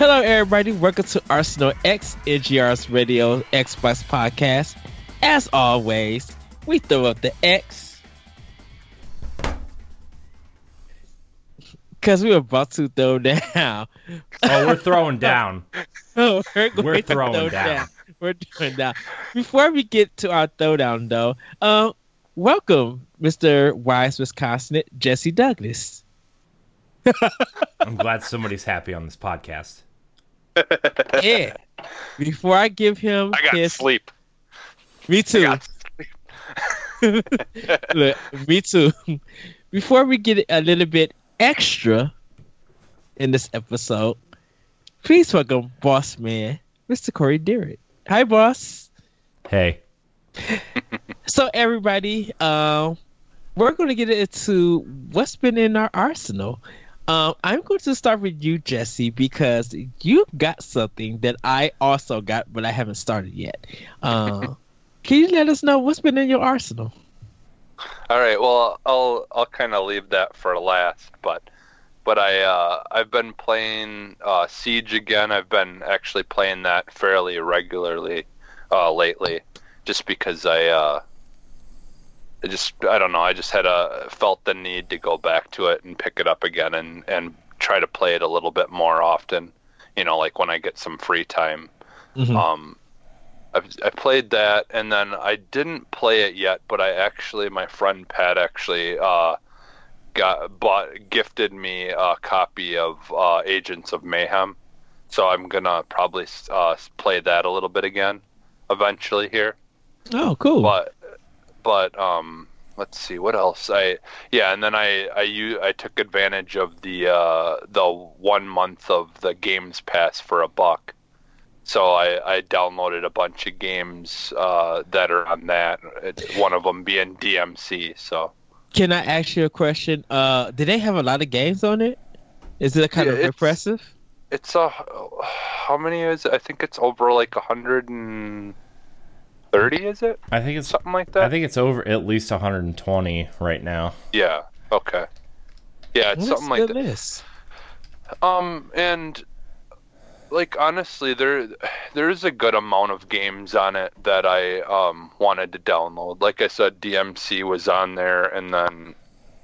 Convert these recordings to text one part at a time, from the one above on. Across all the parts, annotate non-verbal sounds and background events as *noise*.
Hello, everybody. Welcome to Arsenal X NGR's Radio Xbox podcast. As always, we throw up the X because we are about to throw down. Oh, we're throwing *laughs* down. oh, *laughs* we're, going We're to throwing throw down. We're throwing down. Before we get to our throwdown, though, uh, welcome, Mr. Wise Wisconsin, Jesse Douglas. I'm glad somebody's happy on this podcast. *laughs* Yeah. Before I give him I got his, sleep. Me too. *laughs* Look, me too. Before we get a little bit extra in this episode, please welcome Boss Man, Mr. Corey Derrick. Hi, boss. Hey, *laughs* So, everybody, um, we're going to get into what's been in our arsenal. Um, I'm going to start with you, Jesse, because you got something that I also got, but I haven't started yet. Uh, can you let us know what's been in your arsenal? All right. Well, I'll I'll kind of leave that for last, but but I uh, I've been playing uh, Siege again. I've been actually playing that fairly regularly uh, lately, just because I uh, I just I don't know. I just had a felt the need to go back to it and pick it up again and and try to play it a little bit more often. You know, like when I get some free time. Mhm. Um, I've, I played that, and then I didn't play it yet, but I actually, my friend Pat actually uh, got bought, gifted me a copy of uh, Agents of Mayhem, so I'm gonna probably uh, play that a little bit again, eventually here. Oh, cool. But, but um, let's see what else I yeah, and then I I u- I took advantage of the uh, the one month of the Games Pass for a buck. So I, I downloaded a bunch of games uh, that are on that. It, one of them being DMC. So Can I ask you a question? Uh, do they have a lot of games on it? Is it kind Yeah, of it's- impressive? it's a how many is it? I think it's over like a hundred and thirty. Is it I think it's something like that? I think it's over at least 120 right now. yeah. Okay. Yeah, it's Well, something like this. Um, and like honestly, there there is a good amount of games on it that I um wanted to download. Like I said, DMC was on there, and then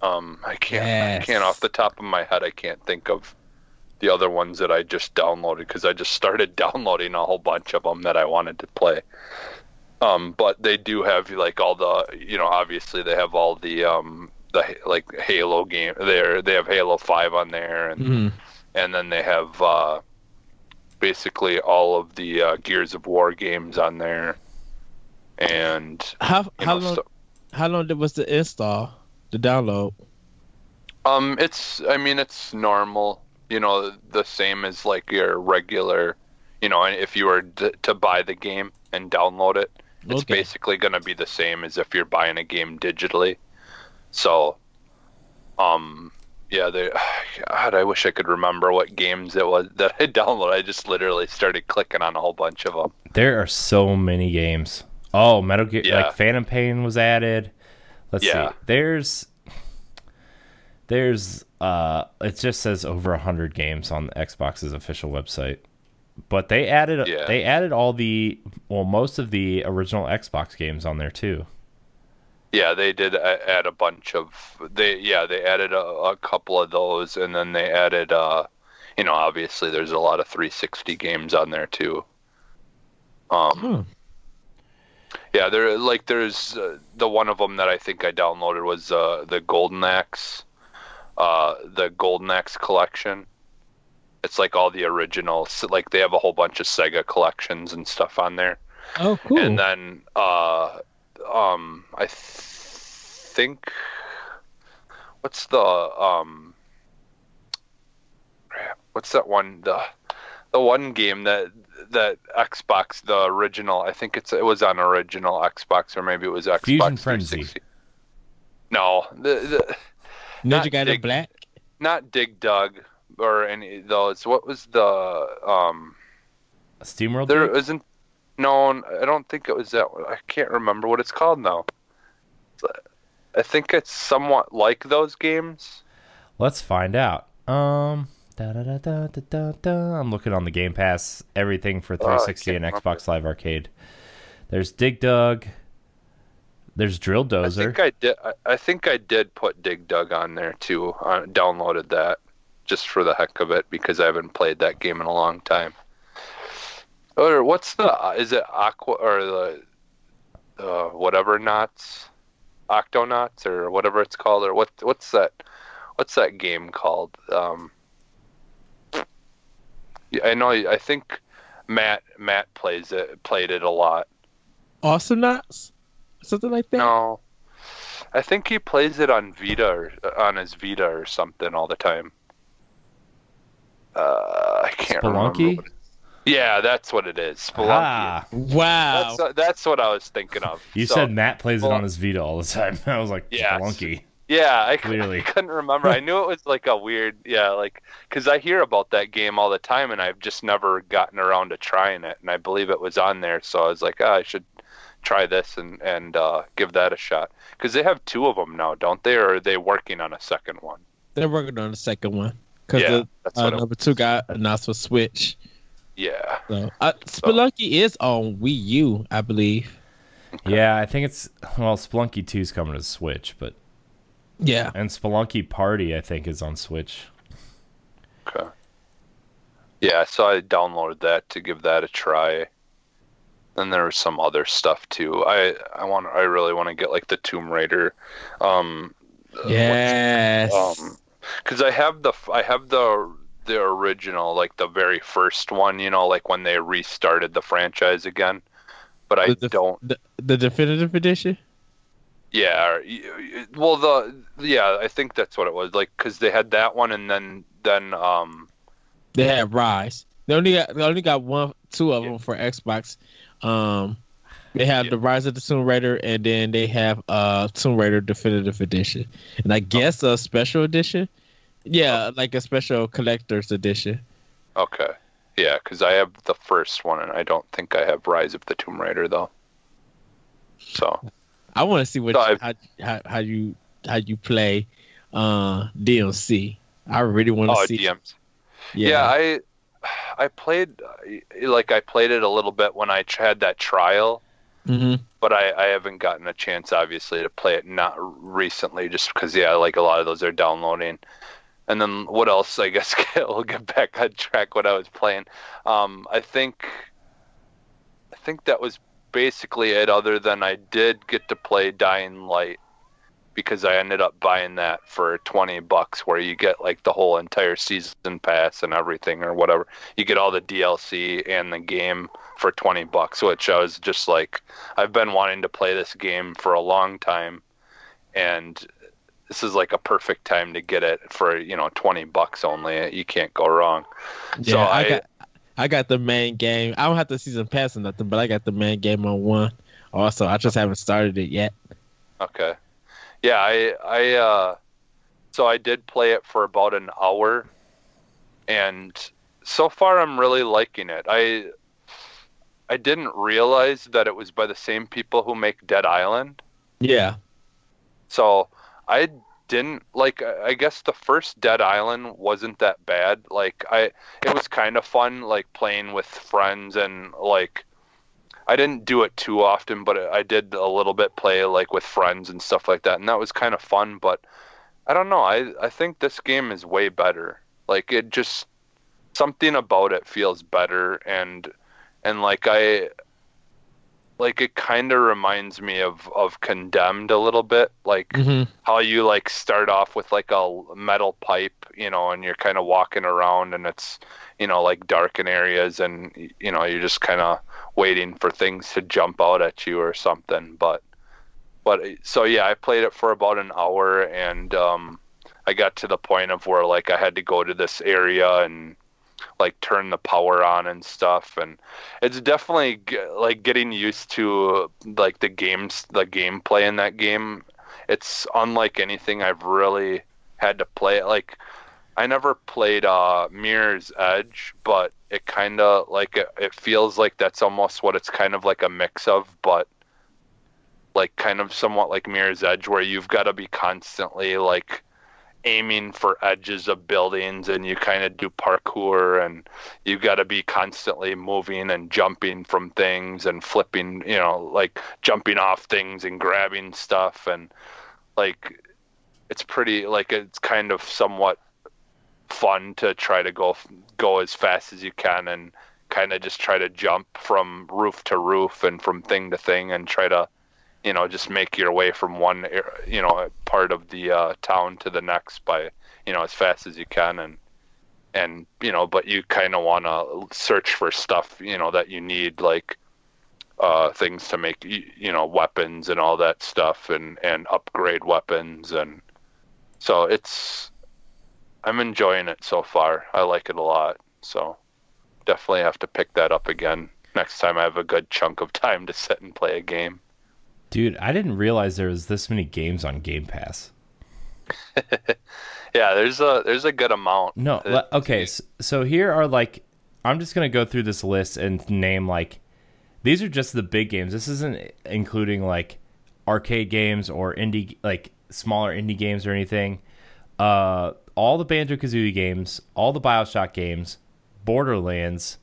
um I can't I can't off the top of my head I can't think of the other ones that I just downloaded because I just started *laughs* downloading a whole bunch of them that I wanted to play. Um, but they do have like all the you know obviously they have all the um the like Halo game there they have Halo Five on there and Mhm. and then they have uh, basically all of the uh, Gears of War games on there, and How how know, long so- how long was the install, the download? um, it's I mean it's normal, you know, the same as like your regular, you know, if you were d- to buy the game and download it, it's Okay. basically going to be the same as if you're buying a game digitally. So, um, yeah, they. *sighs* God, I wish I could remember what games it was that I *laughs* downloaded. I just literally started clicking on a whole bunch of them. There are so many games. Oh, Metal Gear Yeah. like Phantom Pain was added. Let's Yeah. see. There's there's uh it just says over a 100 games on the Xbox's official website. But they added Yeah. they added all the well most of the original Xbox games on there too. Yeah, they did add a bunch of they. Yeah, they added a, a couple of those, and then they added. uh You know, obviously, there's a lot of 360 games on there too. Um, Hmm. yeah, there like there's uh, the one of them that I think I downloaded was uh, the Golden Axe, uh, the Golden Axe collection. It's like all the originals. Like they have a whole bunch of Sega collections and stuff on there. Oh, cool. And then, uh, um, I th- think, what's the, um, what's that one? The, the one game that that Xbox, the original. I think it's it was on original Xbox or maybe it was Xbox Fusion Frenzy. No, the, the Not Ninja Gaiden Dig- Black. not Dig Dug or any of those. What was the um? SteamWorld. There Dig? isn't. No, I don't think it was that. one. I can't remember what it's called now. I think it's somewhat like those games. Let's find out. Um, da, da, da, da, da, da, da. I'm looking on the Game Pass. Everything for 360 and Xbox Live Arcade. There's Dig Dug. There's Drill Dozer. I think I did. I, I think I did put Dig Dug on there too. I downloaded that just for the heck of it because I haven't played that game in a long time. Or what's the? Is it Aqua or the uh, whatever knots, Octonauts or whatever it's called or what? What's that? What's that game called? Um, yeah, I know. I think Matt Matt plays it. Played it a lot. Awesomenauts? Something like that? No, I think he plays it on Vita or on his Vita or something all the time. Uh, I can't Spelunky? remember. What it, yeah, that's what it is. Spelunky. Ah, Wow. That's, uh, that's what I was thinking of. you So, said Matt plays it on his Vita all the time. *laughs* I was like, Yes. Spelunky. Yeah, I, Clearly. *laughs* I couldn't remember. I knew it was like a weird, yeah, like because I hear about that game all the time, and I've just never gotten around to trying it. And I believe it was on there, so I was like, oh, I should try this and and uh, give that a shot. Because they have two of them now, don't they? Or are they working on a second one? They're working on a second one. Because Yeah, the uh, number two got announced for Switch. Yeah. So uh, Spelunky is on Wii U, I believe. Yeah, I think it's well, Spelunky 2's coming to Switch, but Yeah. and Spelunky Party I think is on Switch. Okay. Yeah, so I downloaded that to give that a try. And there was some other stuff too. I I want I really want to get like the Tomb Raider, um, Yes. um, because I have the I have the the original like the very first one. You know, like when they restarted the franchise again. But I The don't. the, the definitive edition? Yeah. or y- y- Well, the yeah, I think that's what it was. Like, because they had that one, and then then um. They had Rise. They only got they only got one two of Yeah. them for Xbox. Um they have Yeah. the Rise of the Tomb Raider and then they have uh Tomb Raider Definitive Edition. And I guess a special edition. Yeah, like a special collector's edition. Okay. Yeah, because I have the first one, and I don't think I have Rise of the Tomb Raider though. So I want to see what So I've- how, how how you how you play uh DLC. I really want to oh, see. DMs. Yeah. Yeah. I I played like I played it a little bit when I had that trial, hmm but I, I haven't gotten a chance obviously to play it not recently just because yeah like a lot of those are downloading. And then what else? I guess *laughs* we'll get back on track. What I was playing, um, I think, I think that was basically it. Other than I did get to play Dying Light because I ended up buying that for twenty bucks, where you get like the whole entire season pass and everything or whatever. You get all the DLC and the game for twenty bucks, which I was just like, I've been wanting to play this game for a long time, and this is like a perfect time to get it for you know 20 bucks only you can't go wrong Yeah, so I, I- got I got the main game. I don't have the season pass or nothing, but I got the main game on one. Also, I just haven't started it yet. okay yeah i i uh so i did play it for about an hour and so far i'm really liking it i i didn't realize that it was by the same people who make dead island Yeah. So I didn't like. I guess the first Dead Island wasn't that bad. Like I, it was kind of fun, like playing with friends and like. I didn't do it too often, but I did a little bit play like with friends and stuff like that, and that was kind of fun. But I don't know. I I think this game is way better. Like it just something about it feels better, and and like I like it kind of reminds me of of condemned a little bit like hmm how you like start off with like a metal pipe you know and you're kind of walking around and it's you know like dark in areas and you know you're just kind of waiting for things to jump out at you or something but but so yeah i played it for about an hour and um i got to the point of where like i had to go to this area and like turn the power on and stuff and it's definitely like getting used to like the games the gameplay in that game. It's unlike anything i've really had to play. Like i never played uh mirror's edge but it kind of like it, it feels like that's almost what it's kind of like a mix of but like kind of somewhat like mirror's edge where you've got to be constantly like aiming for edges of buildings and you kind of do parkour and you've got to be constantly moving and jumping from things and flipping, you know, like jumping off things and grabbing stuff and like it's pretty like it's kind of somewhat fun to try to go go as fast as you can and kind of just try to jump from roof to roof and from thing to thing and try to you know just make your way from one you know part of the uh, town to the next by you know as fast as you can and and you know but you kind of want to search for stuff you know that you need like uh, things to make you know weapons and all that stuff and and upgrade weapons and so it's I'm enjoying it so far. I like it a lot. So definitely have to pick that up again next time I have a good chunk of *laughs* time to sit and play a game. Dude, I didn't realize there was this many games on Game Pass. *laughs* yeah, there's a there's a good amount. No, okay. So, so here are like I'm just gonna go through this list and name like these are just the big games. This isn't including like arcade games or indie like smaller indie games or anything. Uh, all the Banjo Kazooie games, all the Bioshock games, Borderlands,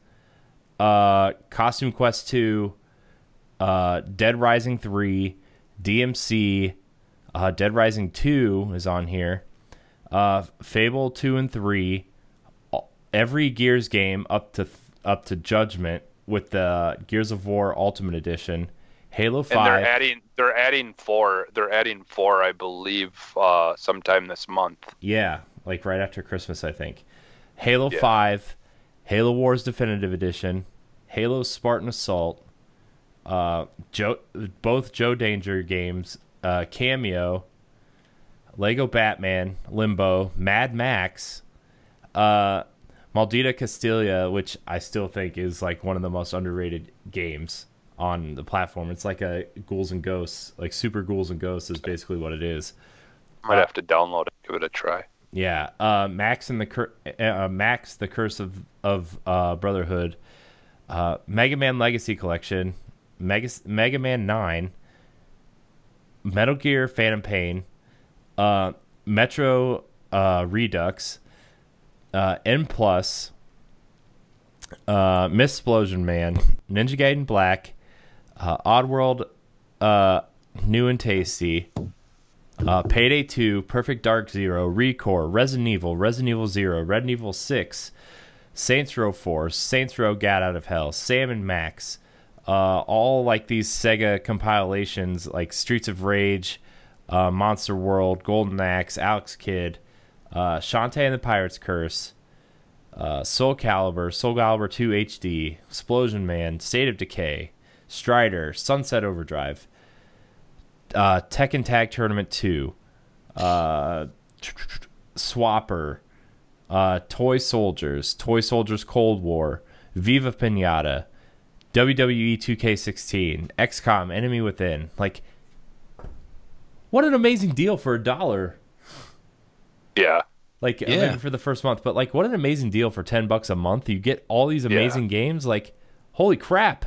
uh, Costume Quest 2, uh, Dead Rising 3, DMC, uh, Dead Rising 2 is on here, uh, Fable 2 and 3, every Gears game up to up to Judgment with the Gears of War Ultimate Edition, Halo 5. And they're adding they're adding 4, they're adding 4 I believe uh, sometime this month. Yeah, like right after Christmas, I think. Halo yeah. 5, Halo Wars Definitive Edition, Halo Spartan Assault, uh, Joe, both Joe Danger games, uh, Kameo, Lego Batman, Limbo, Mad Max, uh, Maldita Castilla, which I still think is like one of the most underrated games on the platform. It's like a Ghouls and Ghosts, like Super Ghouls and Ghosts is basically what it is. Might have to download it, give it a try. Yeah, uh, Max and the Cur- uh, Max the Curse of of uh, Brotherhood, uh, Mega Man Legacy Collection, Mega Mega Man Nine, Metal Gear Phantom Pain, uh, Metro uh, Redux, N Plus, uh, Explosion Man, Ninja Gaiden Black, Oddworld, New and Tasty. Uh, Payday 2, Perfect Dark Zero, Recore, Resident Evil, Resident Evil 0, Resident Evil 6, Saints Row 4, Saints Row Gat Out of Hell, Sam and Max, uh, all like these Sega compilations like Streets of Rage, uh, Monster World, Golden Axe, Alex Kidd, uh, Shantae and the Pirate's Curse, uh, Soul Calibur, Soul Calibur 2 HD, Explosion Man, State of Decay, Strider, Sunset Overdrive, uh, Tekken Tag Tournament 2, uh, Swapper, uh, Toy Soldiers, Toy Soldiers Cold War, Viva Pinata, WWE 2K16, XCOM Enemy Within. Like, what an amazing deal for a dollar. Yeah. Like yeah. for the first month, but like what an amazing deal for 10 bucks a month. You get all these amazing yeah. games like holy crap.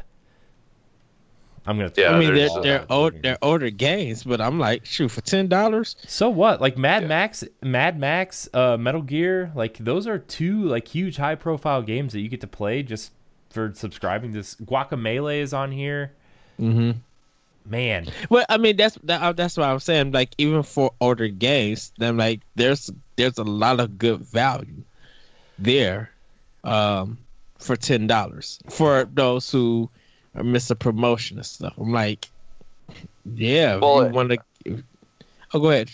I'm gonna. Yeah, I mean they're they're old they're older games, but I'm like shoot for ten dollars. So what? Like Mad yeah. Max, Mad Max, uh, Metal Gear, like those are two like huge high profile games that you get to play just for subscribing. This Guacamelee is on here. Mm-hmm. Man. Well, I mean that's that, uh, that's what I'm saying. Like even for older games, then like there's there's a lot of good value there, um, for ten dollars for those who or miss a promotion and stuff. I'm like, yeah, well, you want to. Oh, go ahead.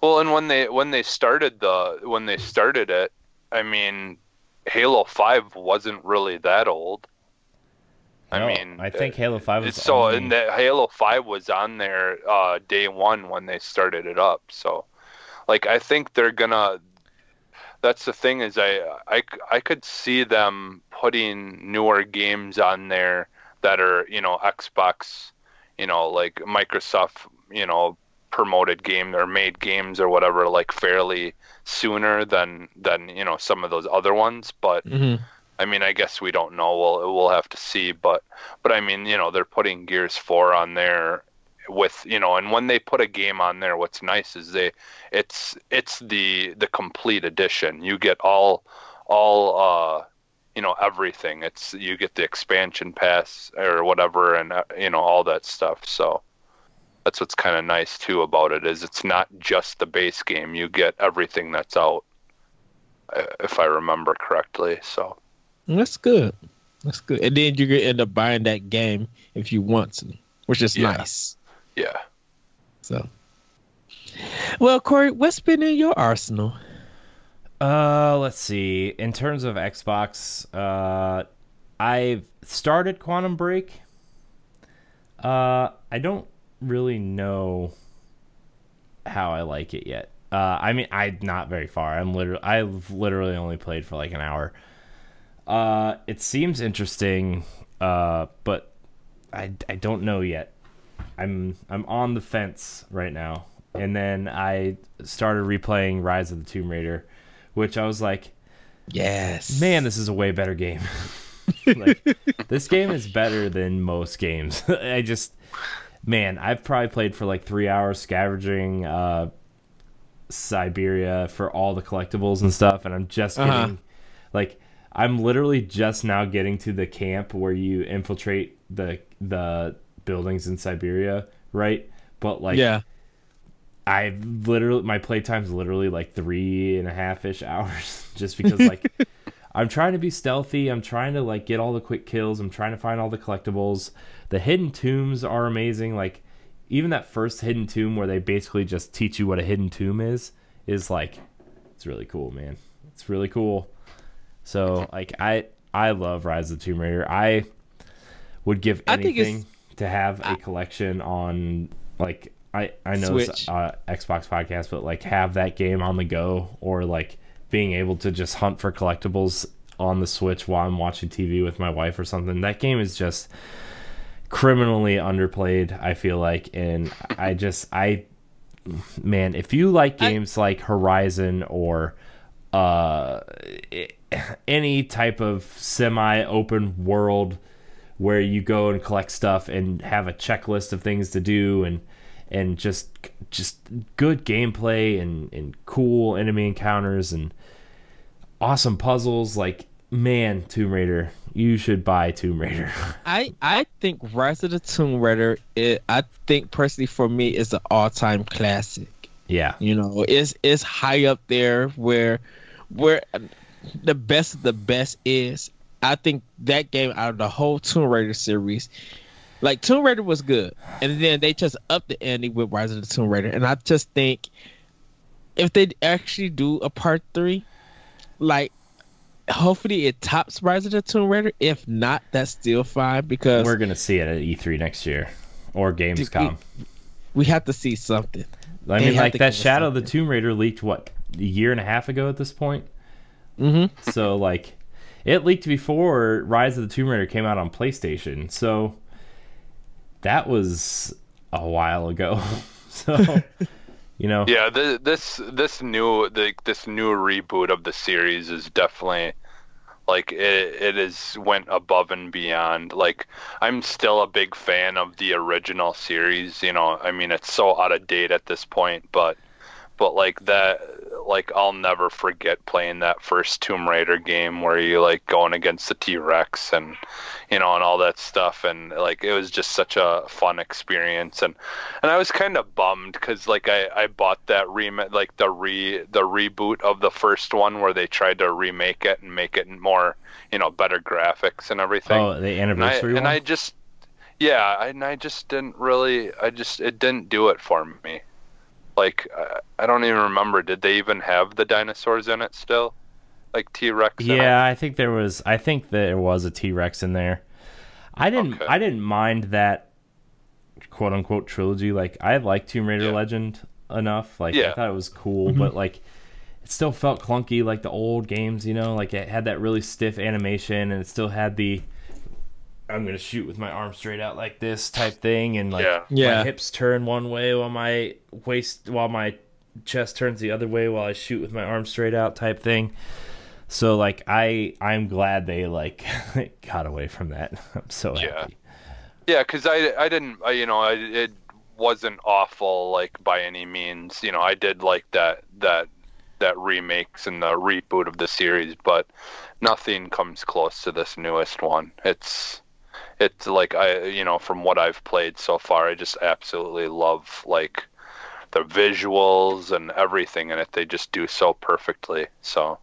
Well, and when they when they started the when they started it, I mean, Halo Five wasn't really that old. I no, mean, I think Halo Five was so, only... and that Halo Five was on there uh, day one when they started it up. So, like, I think they're gonna that's the thing is I, I I could see them putting newer games on there that are you know Xbox, you know like Microsoft, you know promoted game or made games or whatever like fairly sooner than than you know some of those other ones but Mm-hmm. I mean I guess we don't know. We'll we'll have to see but but I mean you know they're putting Gears 4 on there with you know and when they put a game on there what's nice is they it's it's the the complete edition you get all all uh you know everything. It's you get the expansion pass or whatever and uh, you know all that stuff so that's what's kind of nice too about it is it's not just the base game you get everything that's out uh, if i remember correctly so That's good. That's good. And then you can end up buying that game if you want to, which is Yeah. nice. yeah So, well, Corey, what's been in your arsenal? Uh, let's see. In terms of Xbox, uh, I've started Quantum Break. Uh, I don't really know how I like it yet. Uh, I mean, I'm not very far. I'm literally, I've literally only played for like an hour. Uh, it seems interesting, uh, but I, I don't know yet. I'm I'm on the fence right now. And then I started replaying Rise of the Tomb Raider, which I was like, Yes. man, this is a way better game. *laughs* like, this game is better than most games. *laughs* I just, man, I've probably played for like three hours scavenging uh, Siberia for all the collectibles and stuff, and I'm just getting, Uh-huh. like, I'm literally just now getting to the camp where you infiltrate the the buildings in Siberia, right? But like, yeah. I literally my playtime's literally like three and a half ish *laughs* hours, just because like *laughs* I'm trying to be stealthy. I'm trying to like get all the quick kills. I'm trying to find all the collectibles. The hidden tombs are amazing. Like even that first hidden tomb where they basically just teach you what a hidden tomb is is like it's really cool, man. It's really cool. So like I I love Rise of the Tomb Raider. I would give anything to have a collection on like I I know it's uh, Xbox podcast, but like have that game on the go or like being able to just hunt for collectibles on the Switch while I'm watching TV with my wife or something. That game is just criminally underplayed. I feel like, and I just I man, if you like I- games like Horizon or uh any type of semi open world where you go and collect stuff and have a checklist of things to do and and just just good gameplay and and cool enemy encounters and awesome puzzles like man Tomb Raider you should buy Tomb Raider *laughs* I I think Rise of the Tomb Raider. It, I think personally for me is an all time classic. yeah You know, it's it's high up there where where the best of the best is. I think that game out of the whole Tomb Raider series, like Tomb Raider was good, and then they just upped the ante with Rise of the Tomb Raider, and I just think if they actually do a part three, like hopefully it tops Rise of the Tomb Raider. If not, that's still fine because we're gonna see it at E3 next year or Gamescom we have to see something. I mean have like that Shadow of the. Tomb Raider leaked what a year and a half ago at this point Mm-hmm. so like it leaked before Rise of the Tomb Raider came out on PlayStation. So that was a while ago. *laughs* so *laughs* you know, Yeah, th this this new the, this new reboot of the series is definitely like it it is went above and beyond. Like I'm still a big fan of the original series. You know, I mean it's so out of date at this point, but but like that like I'll never forget playing that first Tomb Raider game where you like going against the T Rex and you know and all that stuff and like it was just such a fun experience and and I was kind of bummed because like I I bought that remake like the re the reboot of the first one where they tried to remake it and make it more you know better graphics and everything oh the and I, anniversary and. I just yeah and I just didn't really I just it didn't do it for me like I, I don't even remember did they even have the dinosaurs in it still like T-Rex? Yeah, I think there was. I think there was a T Rex in there. I didn't. Okay. I didn't mind that quote unquote trilogy. Like I like Tomb Raider Yeah. Legend enough. Like I thought it was cool, mm-hmm. but like it still felt clunky like the old games, you know, like it had that really stiff animation and it still had the I'm gonna shoot with my arm straight out like this type thing, and like Yeah. Yeah. my hips turn one way while my waist while my chest turns the other way while I shoot with my arm straight out type thing. So like I I'm glad they like *laughs* got away from that. *laughs* I'm so Yeah. happy. Yeah, because I I didn't I, you know I, it wasn't awful like by any means. You know I did like that that that remakes and the reboot of the series, but nothing comes close to this newest one. It's it's like I you know from what I've played so far, I just absolutely love like the visuals and everything in it. They just do so perfectly. So.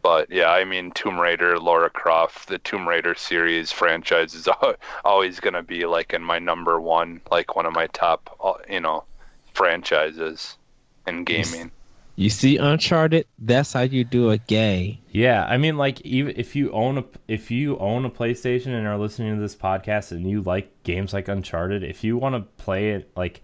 But yeah, I mean, Tomb Raider, Lara Croft, the Tomb Raider series franchise is *laughs* always going to be like in my number one, like one of my top, uh, you know, franchises in gaming. You see Uncharted? That's how you do a game. Yeah, I mean, like even if you own a if you own a PlayStation and are listening to this podcast and you like games like Uncharted, if you want to play it, like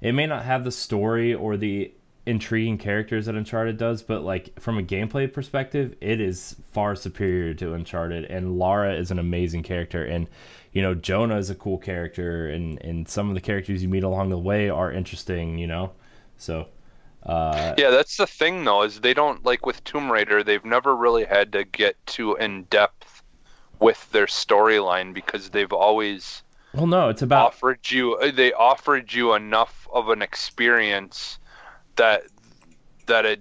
it may not have the story or the intriguing characters that Uncharted does, but like from a gameplay perspective, it is far superior to Uncharted. And Lara is an amazing character, and you know Jonah is a cool character, and and some of the characters you meet along the way are interesting. You know, so. Uh, Yeah, that's the thing though, is they don't like with Tomb Raider, they've never really had to get too in depth with their storyline because they've always well, no, it's about offered you uh, they offered you enough of an experience that that it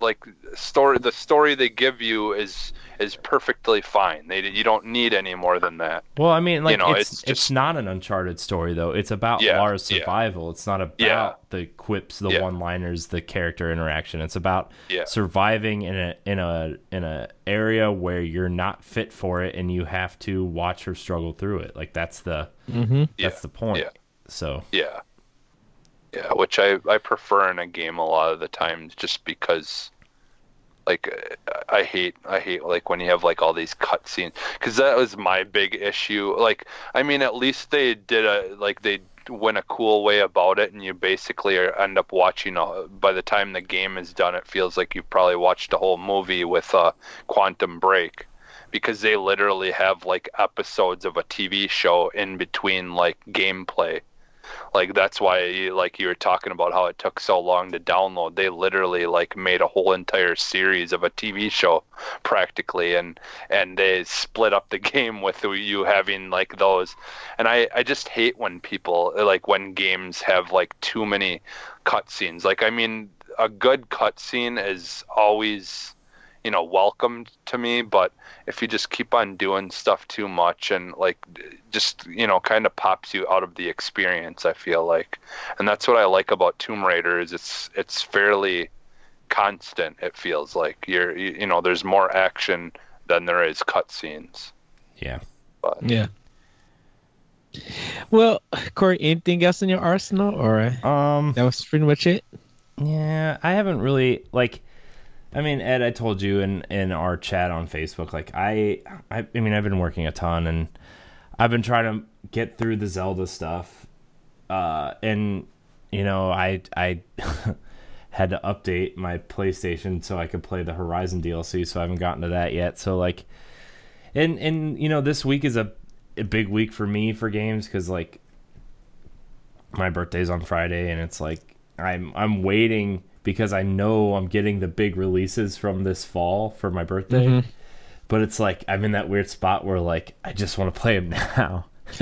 like story the story they give you is is perfectly fine. They you don't need any more than that. Well, I mean, like know, it's it's it's, not an Uncharted story though. It's about Yeah, Lara's yeah. survival. It's not about Yeah. the quips, the Yeah. one-liners, the character interaction. It's about Yeah. surviving in a in a in a area where you're not fit for it, and you have to watch her struggle through it. Like that's the Mm-hmm. Yeah. that's the point. Yeah. So Yeah. Yeah, which I, I prefer in a game a lot of the times just because like I hate I hate like when you have like all these cutscenes cuz that was my big issue. Like I mean at least they did a like they went a cool way about it and you basically are, end up watching uh, by the time the game is done it feels like you've probably watched a whole movie with uh, Quantum Break because they literally have like episodes of a TV show in between like gameplay like that's why like you were talking about how it took so long to download. They literally like made a whole entire series of a tv show practically and and they split up the *laughs* game with you having like those. And i i just hate when people like when games have like too many cutscenes. Like i mean a good cutscene is always you know welcomed to me but if you just keep on doing stuff too much and like just you know kind of pops you out of the experience i feel like and that's what i like about tomb raider is it's it's fairly constant it feels like you're you, you know there's more action than there is cutscenes yeah, but Yeah. Well, Corey, anything else in your arsenal, or um, that was pretty much it? Yeah, I haven't really like. I mean, Ed, I told you in in our chat on Facebook, like I, I, I mean, I've been working a ton, and I've been trying to get through the Zelda stuff, uh, and you know, I I *laughs* had to update my PlayStation so I could play the Horizon DLC, so I haven't gotten to that yet. So like, and and you know, this week is a, a big week for me for games because like my birthday's on Friday, and it's like I'm I'm waiting because I know I'm getting the big releases from this fall for my birthday. Mhm. But it's like I'm in that weird spot where like I just want to play them *laughs* now, *laughs*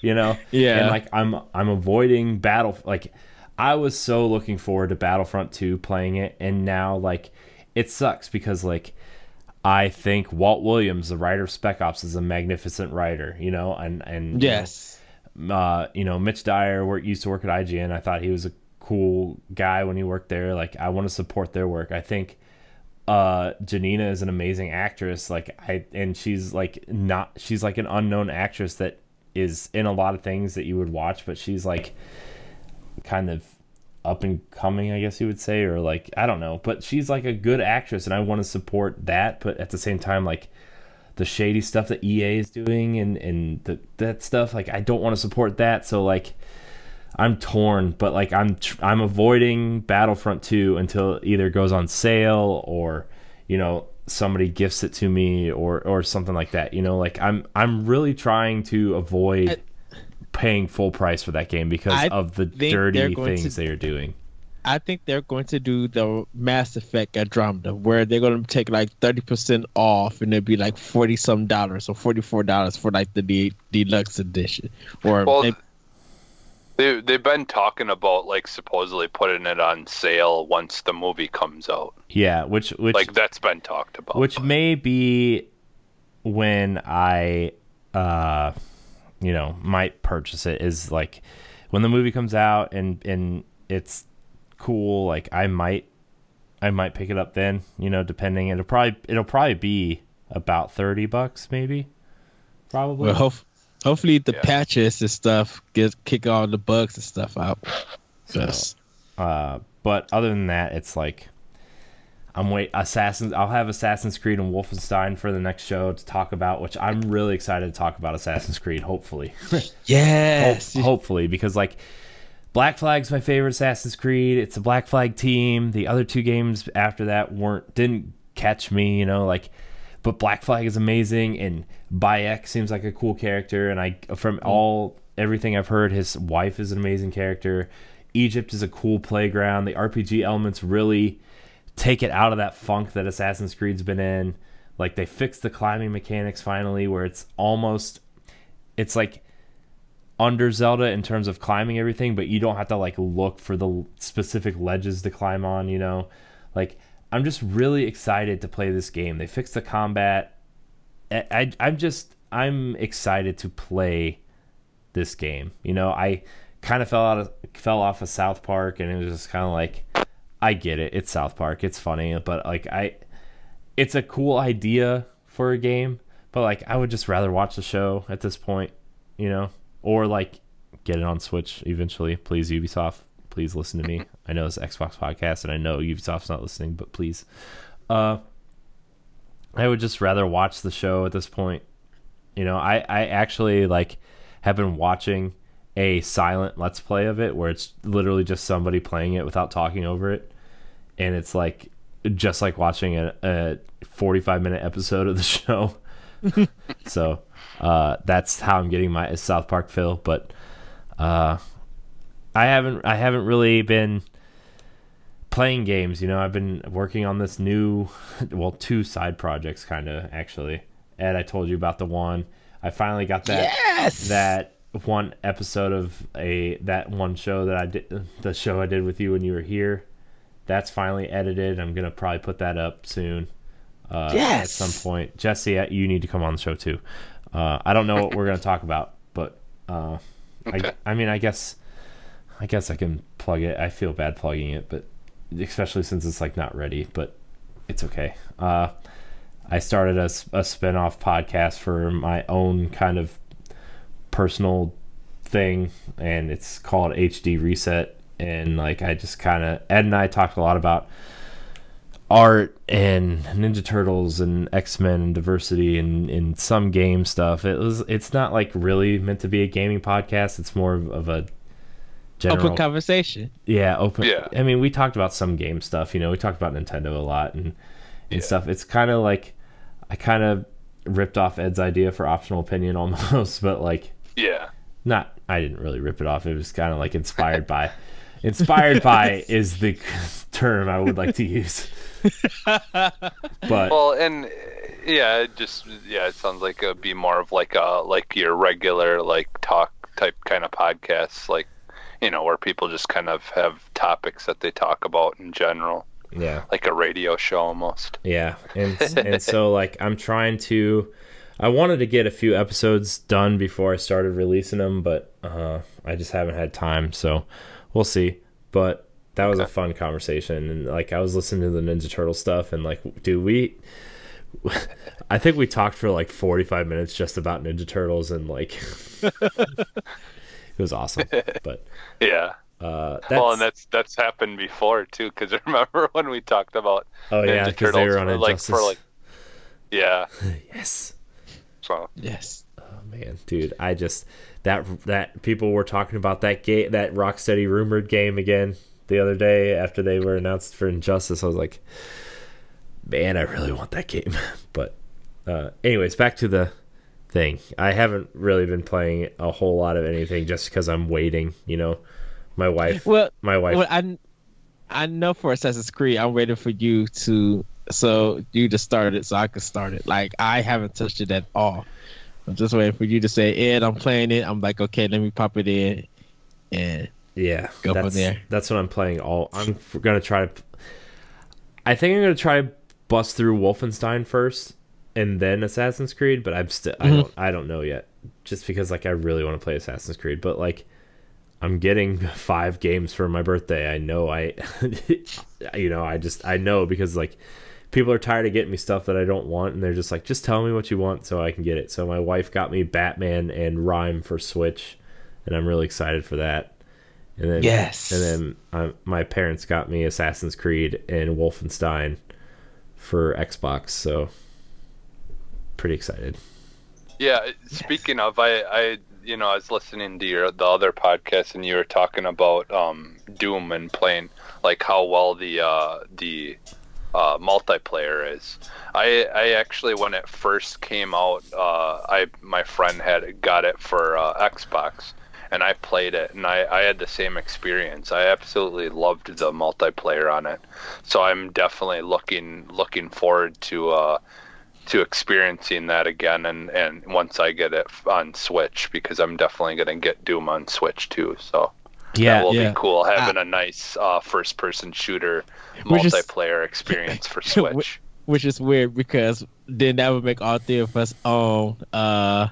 you know? Yeah. And like I'm I'm avoiding battle like I was so looking forward to Battlefront 2 playing it and now like it sucks because like I think Walt Williams, the writer of Spec Ops, is a magnificent writer, you know, and and Yes. uh, you know, Mitch Dyer work, used to work at IGN. I thought he was a cool guy when he worked there. Like, I want to support their work. I think uh, Janina is an amazing actress. Like, I and she's like not she's like an unknown actress that is in a lot of things that you would watch, but she's like kind of up and coming, I guess you would say, or like I don't know, but she's like a good actress, and I want to support that. But at the same time, like the shady stuff that EA is doing and and the, that stuff, like I don't want to support that. So like I'm torn, but like I'm tr- I'm avoiding Battlefront 2 until it either goes on sale or you know somebody gifts it to me or or something like that. You know, like I'm I'm really trying to avoid I- paying full price for that game because I of the dirty going to- things they are doing. I think they're going to do the Mass Effect Andromeda, where they're going to take like thirty percent off, and it'll be like forty some dollars or forty four dollars for like the de- deluxe edition, or Well, they- they they've been talking about like supposedly putting it on sale once the movie comes out. Yeah, which which Like that's been talked about. which may be when I, uh, you know, might purchase it is like when the movie comes out and and it's cool. Like I might, I might pick it up then. You know, depending. It'll probably it'll probably be about thirty bucks, maybe. Probably. well, hope, hopefully the Yeah. patches and stuff get kick all the bugs and stuff out. So, uh, but other than that, it's like I'm wait Assassin's. I'll have Assassin's Creed and Wolfenstein for the next show to talk about, which I'm really excited to talk about Assassin's Creed. Hopefully, *laughs* Yes. Ho- hopefully, because like Black Flag's my favorite Assassin's Creed. It's a Black Flag team. The other two games after that weren't didn't catch me. You know, like. But Black Flag is amazing, and Bayek seems like a cool character. And I, from hmm. all everything I've heard, his wife is an amazing character. Egypt is a cool playground. The RPG elements really take it out of that funk that Assassin's Creed's been in. Like they fixed the climbing mechanics finally, where it's almost, it's like under Zelda in terms of climbing everything, but you don't have to like look for the specific ledges to climb on. You know, like I'm just really excited to play this game. They fixed the combat. I, I'm just I'm excited to play this game. You know, I kind of fell out of fell off of South Park, and it was just kind of like, I get it. It's South Park. It's funny, but like I, it's a cool idea for a game, but like I would just rather watch the show at this point, you know, or like get it on Switch eventually. Please, Ubisoft, please listen to me. I know it's Xbox podcast, and I know Ubisoft's not listening, but please, uh, I would just rather watch the show at this point. You know, I I actually like have been watching a silent let's play of it where it's literally just somebody playing it without talking over it. And it's like just like watching a, a 45 minute episode of the *laughs* show. *laughs* So uh, that's how i'm getting my south park fill but uh, i haven't i haven't really been playing games you know i've been working on this new well two side projects kind of actually ed i told you about the one i finally got that yes. that one episode of a that one show that I did the show I did with you when you were here. That's finally edited. I'm gonna probably put that up soon. Uh, Yes. At some point, Jesse, you need to come on the show too. Uh, I don't know what we're gonna talk about, but uh, Okay. I, I mean, I guess, I guess I can plug it. I feel bad plugging it, but especially since it's like not ready, but it's okay. Uh, I started a spin-off podcast for my own kind of personal thing and it's called HD Reset and like I just kind of Ed and I talked a lot about art and Ninja Turtles and X-Men and diversity and in some game stuff. It was it's not like really meant to be a gaming podcast. It's more of, of a general Open conversation. yeah, open. Yeah. I mean, we talked about some game stuff. You know, we talked about Nintendo a lot and and Yeah. stuff. It's kind of like I kind of ripped off Ed's idea for optional opinion *laughs* almost, but like yeah. not. I didn't really rip it off. It was kind of like inspired by. *laughs* Inspired by *laughs* is the term I would like to use. But Well, and yeah, it just yeah, it sounds like it would be more of like a like your regular like talk type kind of podcasts, like you know, where people just kind of have topics that they talk about in general, yeah, like a radio show almost. Yeah, and *laughs* and so like I'm trying to. I wanted to get a few episodes done before I started releasing them, but uh, I just haven't had time. So we'll see. But that was a fun conversation, and like I was listening to the Ninja Turtle stuff, and like, do we. *laughs* I think we talked for like 45 minutes just about Ninja Turtles, and like, *laughs* it was awesome. *laughs* But Yeah. uh, that's, well, and that's that's happened before too. Because *laughs* remember when we talked about oh yeah, because they were on for, like Injustice. for like yeah. *laughs* yes. So Yes. Oh man, dude, I just that that people were talking about that game, that Rocksteady rumored game again the other day after they were announced for Injustice. I was like, man, I really want that game. But uh, anyways, back to the thing. I haven't really been playing a whole lot of anything just because I'm waiting. You know, my wife. Well, my wife. Well, I I know for Assassin's Creed, I'm waiting for you to so you to start it so I can start it. Like I haven't touched it at all. I'm just waiting for you to say, Ed, I'm playing it. I'm like, okay, let me pop it in and yeah, go from there. That's what I'm playing. All I'm gonna try to. I think I'm gonna try to bust through Wolfenstein first, and then Assassin's Creed. But I'm still, I don't, I don't know yet. Just because like I really want to play Assassin's Creed, but like I'm getting *laughs* five games for my birthday. I know I, *laughs* you know, I just I know because like people are tired of getting me stuff that I don't want, and they're just like, just tell me what you want so I can get it. So my wife got me Batman and Rhyme for Switch, and I'm really excited for that. And then yes, and then um, my parents got me Assassin's Creed and Wolfenstein for Xbox, so pretty excited. Yeah, speaking of, I, I, you know, I was listening to your the other podcast, and you were talking about um, Doom and playing like how well the uh, the uh, multiplayer is. I I actually when it first came out, uh, I my friend had got it for uh, Xbox, and I played it, and I I had the same experience. I absolutely loved the multiplayer on it, so I'm definitely looking looking forward to. To experiencing that again and and once I get it on Switch because I'm definitely going to get Doom on Switch too so yeah that will yeah. be cool having uh, a nice uh, first person shooter multiplayer is, experience for *laughs* Switch which is weird because then that would make all three of us own uh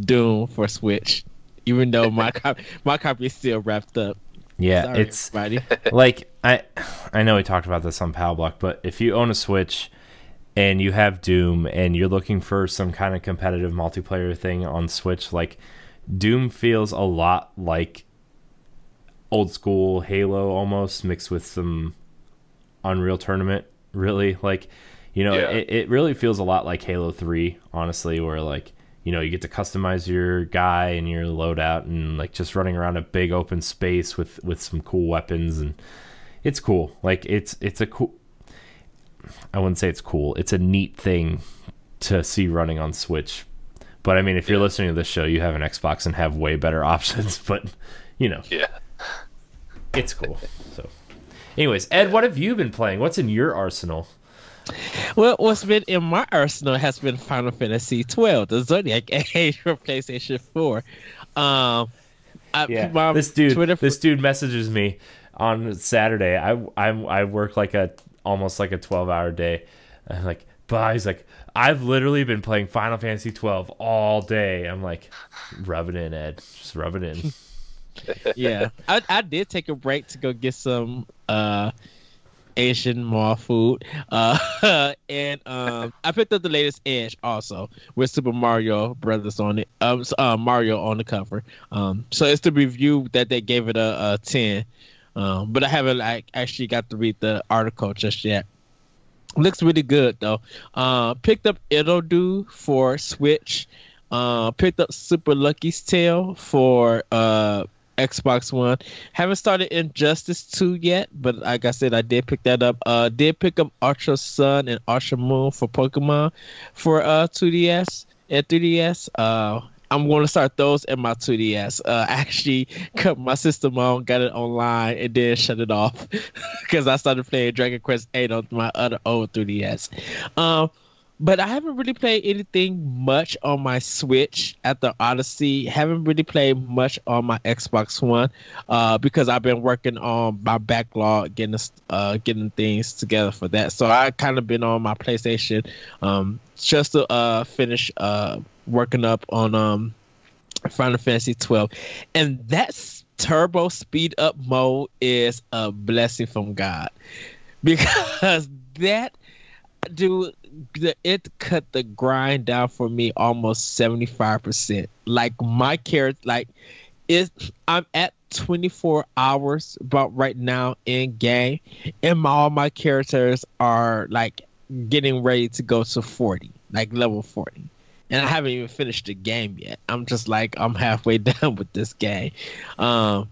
Doom for Switch even though my *laughs* copy my copy is still wrapped up yeah Sorry, it's everybody. *laughs* like I I know we talked about this on Pal Block but if you own a Switch and you have Doom and you're looking for some kind of competitive multiplayer thing on Switch, like Doom feels a lot like old school Halo almost mixed with some Unreal Tournament, really. Like, you know, Yeah. it, it really feels a lot like Halo 3, honestly, where like, you know, you get to customize your guy and your loadout and like just running around a big open space with with some cool weapons and it's cool. Like it's it's a cool I wouldn't say it's cool. It's a neat thing to see running on Switch. But I mean, if you're Yeah. listening to this show, you have an Xbox and have way better *laughs* options. But you know, yeah it's cool. So, anyways, Ed, what have you been playing? What's in your arsenal? Well, what's been in my arsenal has been Final Fantasy twelve, the Zodiac *laughs* Age for PlayStation Four. Um, I, my this dude, Twitter this dude messages me on Saturday. I I I work like a almost like a twelve hour day. I'm like, bye. He's like, I've literally been playing Final Fantasy twelve all day. I'm like, rub it in, Ed. Just rub it in. *laughs* yeah, I, I did take a break to go get some uh Asian mall food. Uh, *laughs* and um, I picked up the latest Edge also with Super Mario Brothers on it. Um, uh, Mario on the cover. Um, so it's the review that they gave it a, a ten. Um, but I haven't like actually got to read the article just yet. Looks really good though. Uh, picked up It'll Do for Switch. Uh, picked up Super Lucky's Tale for uh Xbox One. Haven't started Injustice 2 yet, but like I said, I did pick that up. Uh, did pick up Ultra Sun and Ultra Moon for Pokemon for uh 2DS and 3DS. Uh, I'm going to start those in my 2DS. Uh, actually, cut my system on, got it online, and then shut it off *laughs* because I started playing Dragon Quest 8 on my other old 3DS. Um, but I haven't really played anything much on my Switch at the Odyssey. Haven't really played much on my Xbox One uh, because I've been working on my backlog, getting uh, getting things together for that. So I kind of been on my PlayStation um, just to uh, finish uh, working up on um, Final Fantasy 12, and that turbo speed up mode is a blessing from God. *laughs* Because that dude it cut the grind down for me almost 75% like my character like it i'm at 24 hours about right now in game and my, all my characters are like getting ready to go to 40 like level 40 and I haven't even finished the game yet. I'm just like I'm halfway *laughs* done with this game. Um,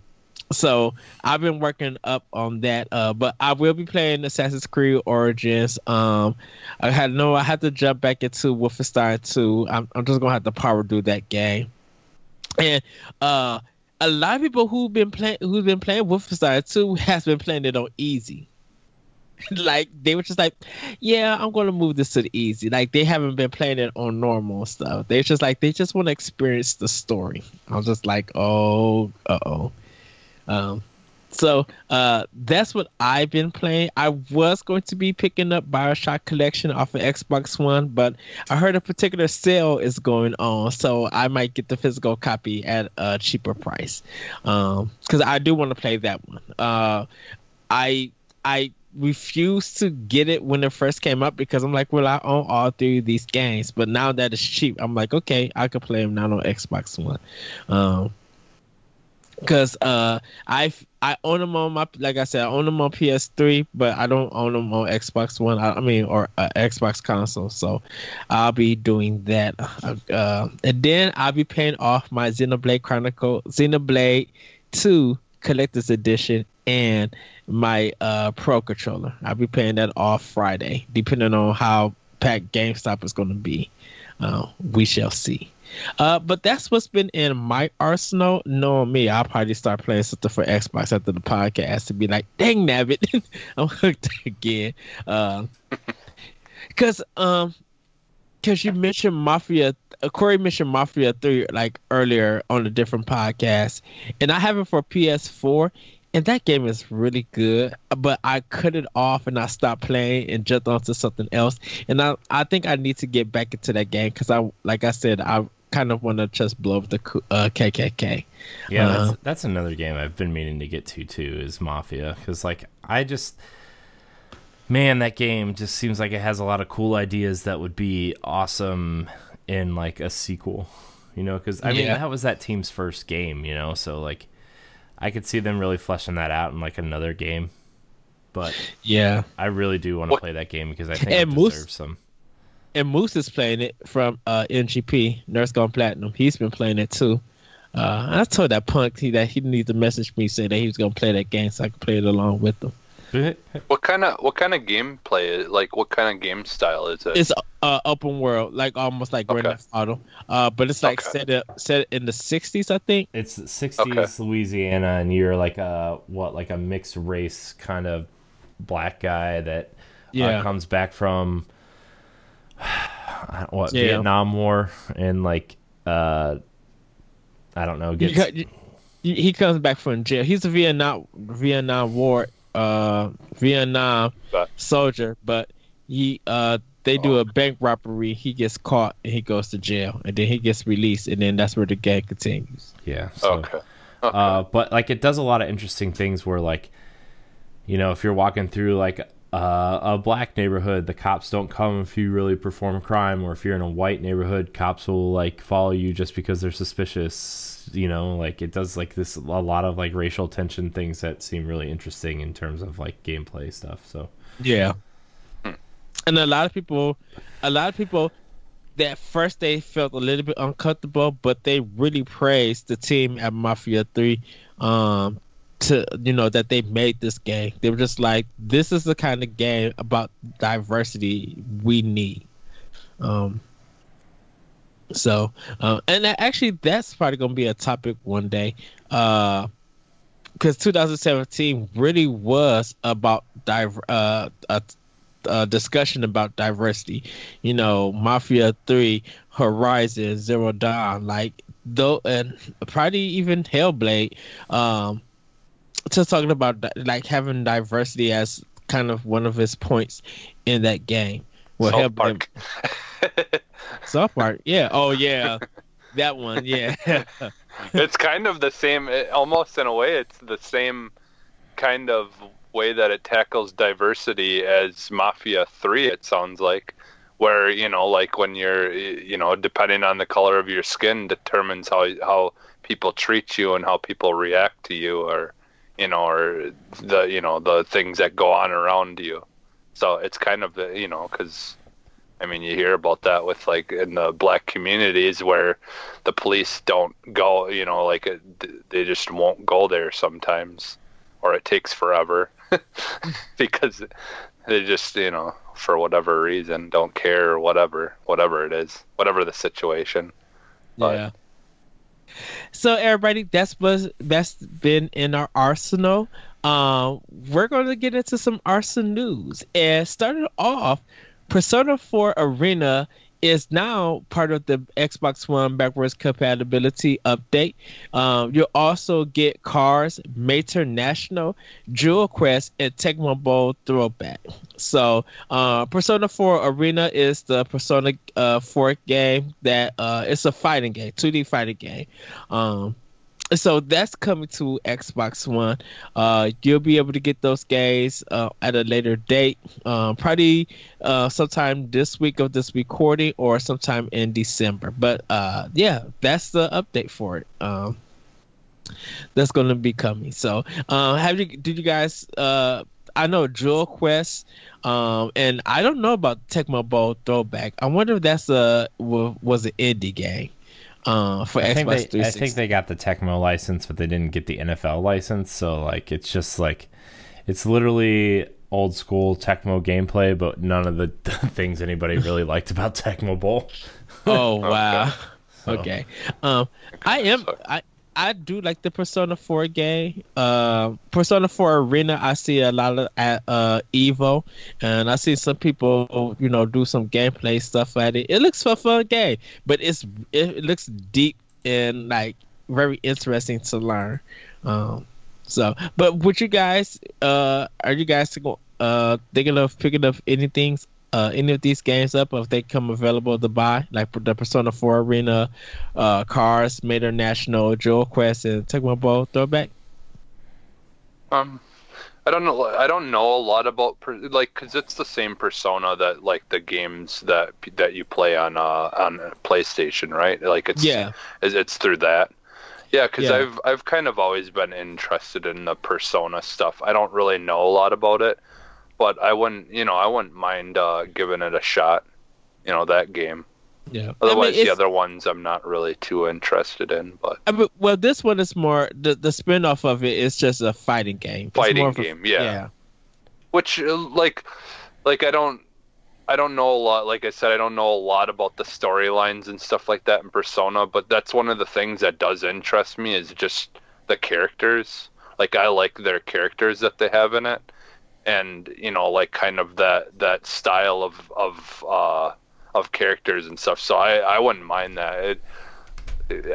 so I've been working up on that. Uh, but I will be playing Assassin's Creed Origins. Um, I had no, I had to jump back into Wolfenstein 2. I'm, I'm just gonna have to power through that game. And uh, a lot of people who've been playing, who've been playing Wolfenstein 2 *laughs* has been playing it on easy. *laughs* like they were just like, yeah, I'm gonna move this to the easy. Like they haven't been playing it on normal stuff. They're just like they just want to experience the story. I was just like, oh, uh oh. Um, so uh, that's what I've been playing. I was going to be picking up Bioshock Collection off of Xbox One, but I heard a particular sale is going on, so I might get the physical copy at a cheaper price. Um because um, I do want to play that one. Uh, I I refused to get it when it first came up because I'm like, well, I own all three of these games, but now that it's cheap, I'm like, okay, I could play them now on Xbox One. Um, because uh I I own them on my like I said I own them on PS3, but I don't own them on Xbox One. I, I mean, or uh, Xbox console. So I'll be doing that, uh, uh, and then I'll be paying off my Xenoblade Chronicle, Xenoblade Two Collector's Edition, and my uh Pro controller. I'll be paying that off Friday, depending on how packed GameStop is going to be. Uh, we shall see. Uh, but that's what's been in my arsenal. Knowing me, I'll probably start playing something for Xbox after the podcast to be like, dang nabbit, *laughs* I'm hooked again. Because uh, um, because you mentioned Mafia, uh, Corey mentioned Mafia Three like earlier on a different podcast, and I have it for PS4. And that game is really good, but I cut it off and I stopped playing and jumped onto something else. And I, I think I need to get back into that game because I, like I said, I kind of want to just blow up the uh, KKK. Yeah, uh, that's, that's another game I've been meaning to get to too. Is Mafia because like I just man that game just seems like it has a lot of cool ideas that would be awesome in like a sequel. You know, because I yeah. mean that was that team's first game. You know, so like I could see them really fleshing that out in like another game. But yeah, I really do want to play that game because I *laughs* think and it deserves Moose, some and Moose is playing it from uh, NGP Nurse Gone Platinum. He's been playing it too. Uh, I told that punk he, that he needed to message me say that he was gonna play that game so I could play it along with him. What kind of what kind of gameplay? Like what kind of game style is it? It's uh, open world, like almost like Grand Theft Auto. Uh, but it's like okay. set up, set in the '60s, I think. It's '60s okay. Louisiana, and you're like a what, like a mixed race kind of black guy that uh, yeah. uh, comes back from *sighs* what yeah. Vietnam War and like uh I don't know. Gets... He, he comes back from jail. He's a Vietnam Vietnam War uh Vietnam soldier, but he uh they do a bank robbery. He gets caught and he goes to jail, and then he gets released, and then that's where the game continues. Yeah. So, okay. okay. Uh, but like it does a lot of interesting things where like, you know, if you're walking through like uh, a black neighborhood, the cops don't come if you really perform a crime, or if you're in a white neighborhood, cops will like follow you just because they're suspicious. You know, like it does like this a lot of like racial tension things that seem really interesting in terms of like gameplay stuff. So yeah, and a lot of people, a lot of people, that first they felt a little bit uncomfortable, but they really praised the team at Mafia Three um, to you know that they made this game. They were just like, this is the kind of game about diversity we need. Um. So, uh, and actually, that's probably gonna be a topic one day. Uh, because 2017 really was about diver uh, a, a discussion about diversity. You know, Mafia Three, Horizon, Zero Dawn, like though, and probably even Hellblade. Um, just talking about like having diversity as kind of one of his points in that game. Well, South Park. *laughs* South Park, yeah. Oh yeah, that one, yeah. *laughs* it's kind of the same, almost in a way. It's the same kind of way that it tackles diversity as Mafia Three. It sounds like, where you know, like when you're, you know, depending on the color of your skin, determines how how people treat you and how people react to you, or you know, or the you know the things that go on around you. So it's kind of the you know because I mean, you hear about that with like in the black communities where the police don't go, you know, like it, they just won't go there sometimes, or it takes forever *laughs* because they just, you know, for whatever reason, don't care or whatever, whatever it is, whatever the situation. But, yeah. So everybody, that's was that's been in our arsenal. Um, we're going to get into some arsenal news. And started off, Persona 4 Arena is now part of the Xbox One backwards compatibility update. Um, you'll also get Cars, Mater National, Jewel Quest, and Tecmo Bowl Throwback. So, uh, Persona 4 Arena is the Persona uh, 4 game that uh, it's a fighting game, 2D fighting game. Um, so that's coming to Xbox One. Uh, you'll be able to get those games uh, at a later date, um, probably uh, sometime this week of this recording or sometime in December. But uh, yeah, that's the update for it. Um, that's going to be coming. So, uh, have you? Did you guys? Uh, I know Jewel Quest, um, and I don't know about Tecmo Bowl Throwback. I wonder if that's a was an indie game uh, for I Xbox think they, 360. I think they got the Tecmo license, but they didn't get the NFL license. So like, it's just like, it's literally old school Tecmo gameplay, but none of the *laughs* things anybody really *laughs* liked about Tecmo Bowl. oh *laughs* wow. So- Okay. Um, I am. I I do like the Persona 4 game. Uh, Persona 4 Arena. I see a lot of at uh Evo, and I see some people, you know, do some gameplay stuff at it. It looks a fun game, but it's it, it looks deep and like very interesting to learn. Um, so, but would you guys, uh, are you guys uh thinking of picking up anything uh, any of these games up if they come available to buy, like the Persona 4 Arena, uh, Cars, Mater National, Jewel Quest, and Tecmo Bowl Throwback? Um, I don't know. I don't know a lot about like because it's the same Persona that like the games that that you play on uh on PlayStation, right? Like it's Yeah. it's, through that. Yeah, because Yeah. I've I've kind of always been interested in the Persona stuff. I don't really know a lot about it, but I wouldn't you know I wouldn't mind uh, giving it a shot. You know that game. Yeah. Otherwise, the other ones I'm not really too interested in. But I mean, well, this one is more the the spin off of it is just a fighting game. It's Fighting of a- game, yeah. yeah. which uh, like like i don't i don't know a lot like i said i don't know a lot about the storylines and stuff like that in persona but that's one of the things that does interest me is just the characters like i like their characters that they have in it and you know like kind of that that style of of uh of characters and stuff so i i wouldn't mind that it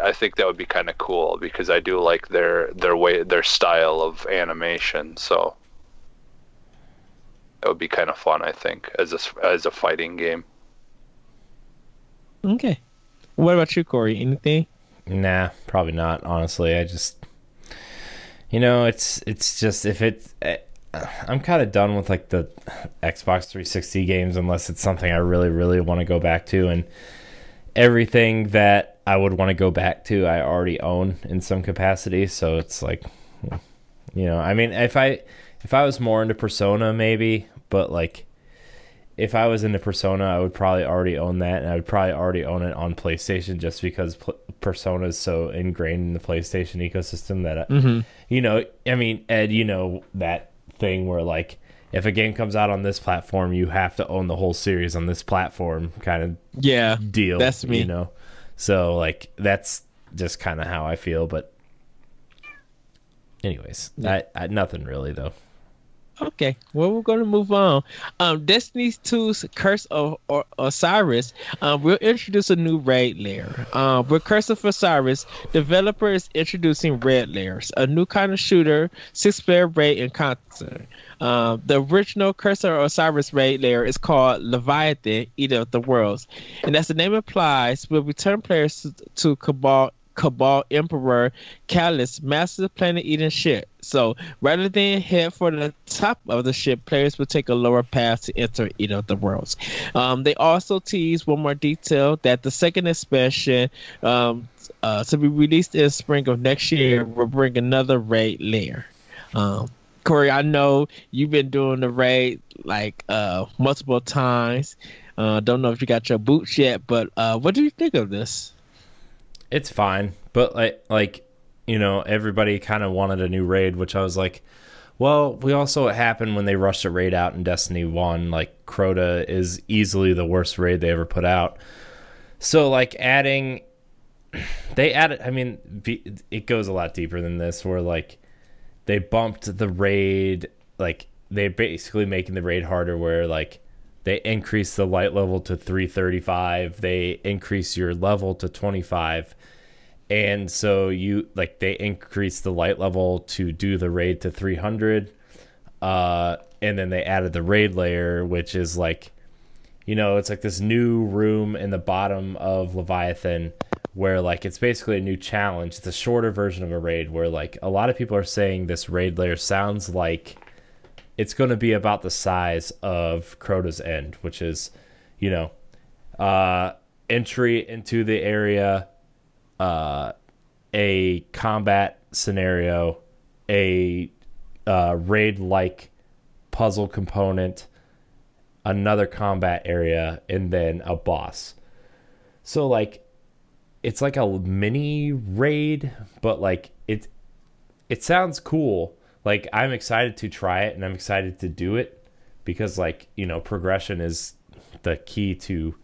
I think that would be kind of cool because I do like their their way their style of animation. So that would be kind of fun, I think, as a as a fighting game. Okay. What about you, Corey? Anything? Nah, probably not. Honestly, I just, you know, it's it's just if it's, eh, I'm kind of done with like the Xbox 360 games unless it's something I really really want to go back to, and everything that I would want to go back to, I already own in some capacity. So it's like, you know, I mean, if I if I was more into Persona, maybe, but like if I was into Persona, I would probably already own that, and I would probably already own it on PlayStation just because Persona is so ingrained in the PlayStation ecosystem that, I, Mm-hmm. you know, I mean, Ed, you know that thing where like if a game comes out on this platform, you have to own the whole series on this platform, kind of Yeah. deal. That's me. You know, so like that's just kind of how I feel. But, anyways, I, I nothing really though. Okay, well, we're going to move on. Um, Destiny 2's Curse of o- Osiris um, will introduce a new raid lair. Um, with Curse of Osiris, developer is introducing raid lairs, a new kind of shooter, six-player raid encounter. Um, the original Curse of Osiris raid lair is called Leviathan, Eater of the Worlds, and as the name implies, will return players to, to Cabal Cabal Emperor Calus master planet eating ship. So rather than head for the top of the ship, players will take a lower path to enter Eater of the Worlds. Um, they also tease one more detail that the second expansion um, uh, to be released in spring of next year will bring another raid lair. Um, Corey, I know you've been doing the raid like uh, multiple times. Uh, don't know if you got your boots yet, but uh, what do you think of this? It's fine, but like like you know everybody kind of wanted a new raid, which I was like, well, we also it happened when they rushed a raid out in Destiny One. Like Crota is easily the worst raid they ever put out. So like adding, *clears throat* they added. I mean, it goes a lot deeper than this. Where like they bumped the raid, like they're basically making the raid harder. Where like they increase the light level to 335 they increase your level to 25 and so you like they increase the light level to do the raid to 300 uh and then they added the raid lair which is like you know it's like this new room in the bottom of leviathan where like it's basically a new challenge. It's a shorter version of a raid where like a lot of people are saying this raid lair sounds like it's going to be about the size of Crota's End, which is, you know, uh, entry into the area, uh, a combat scenario, a uh, raid like puzzle component, another combat area, and then a boss. So, like, it's like a mini raid, but like it, it sounds cool like I'm excited to try it and I'm excited to do it because like you know progression is the key to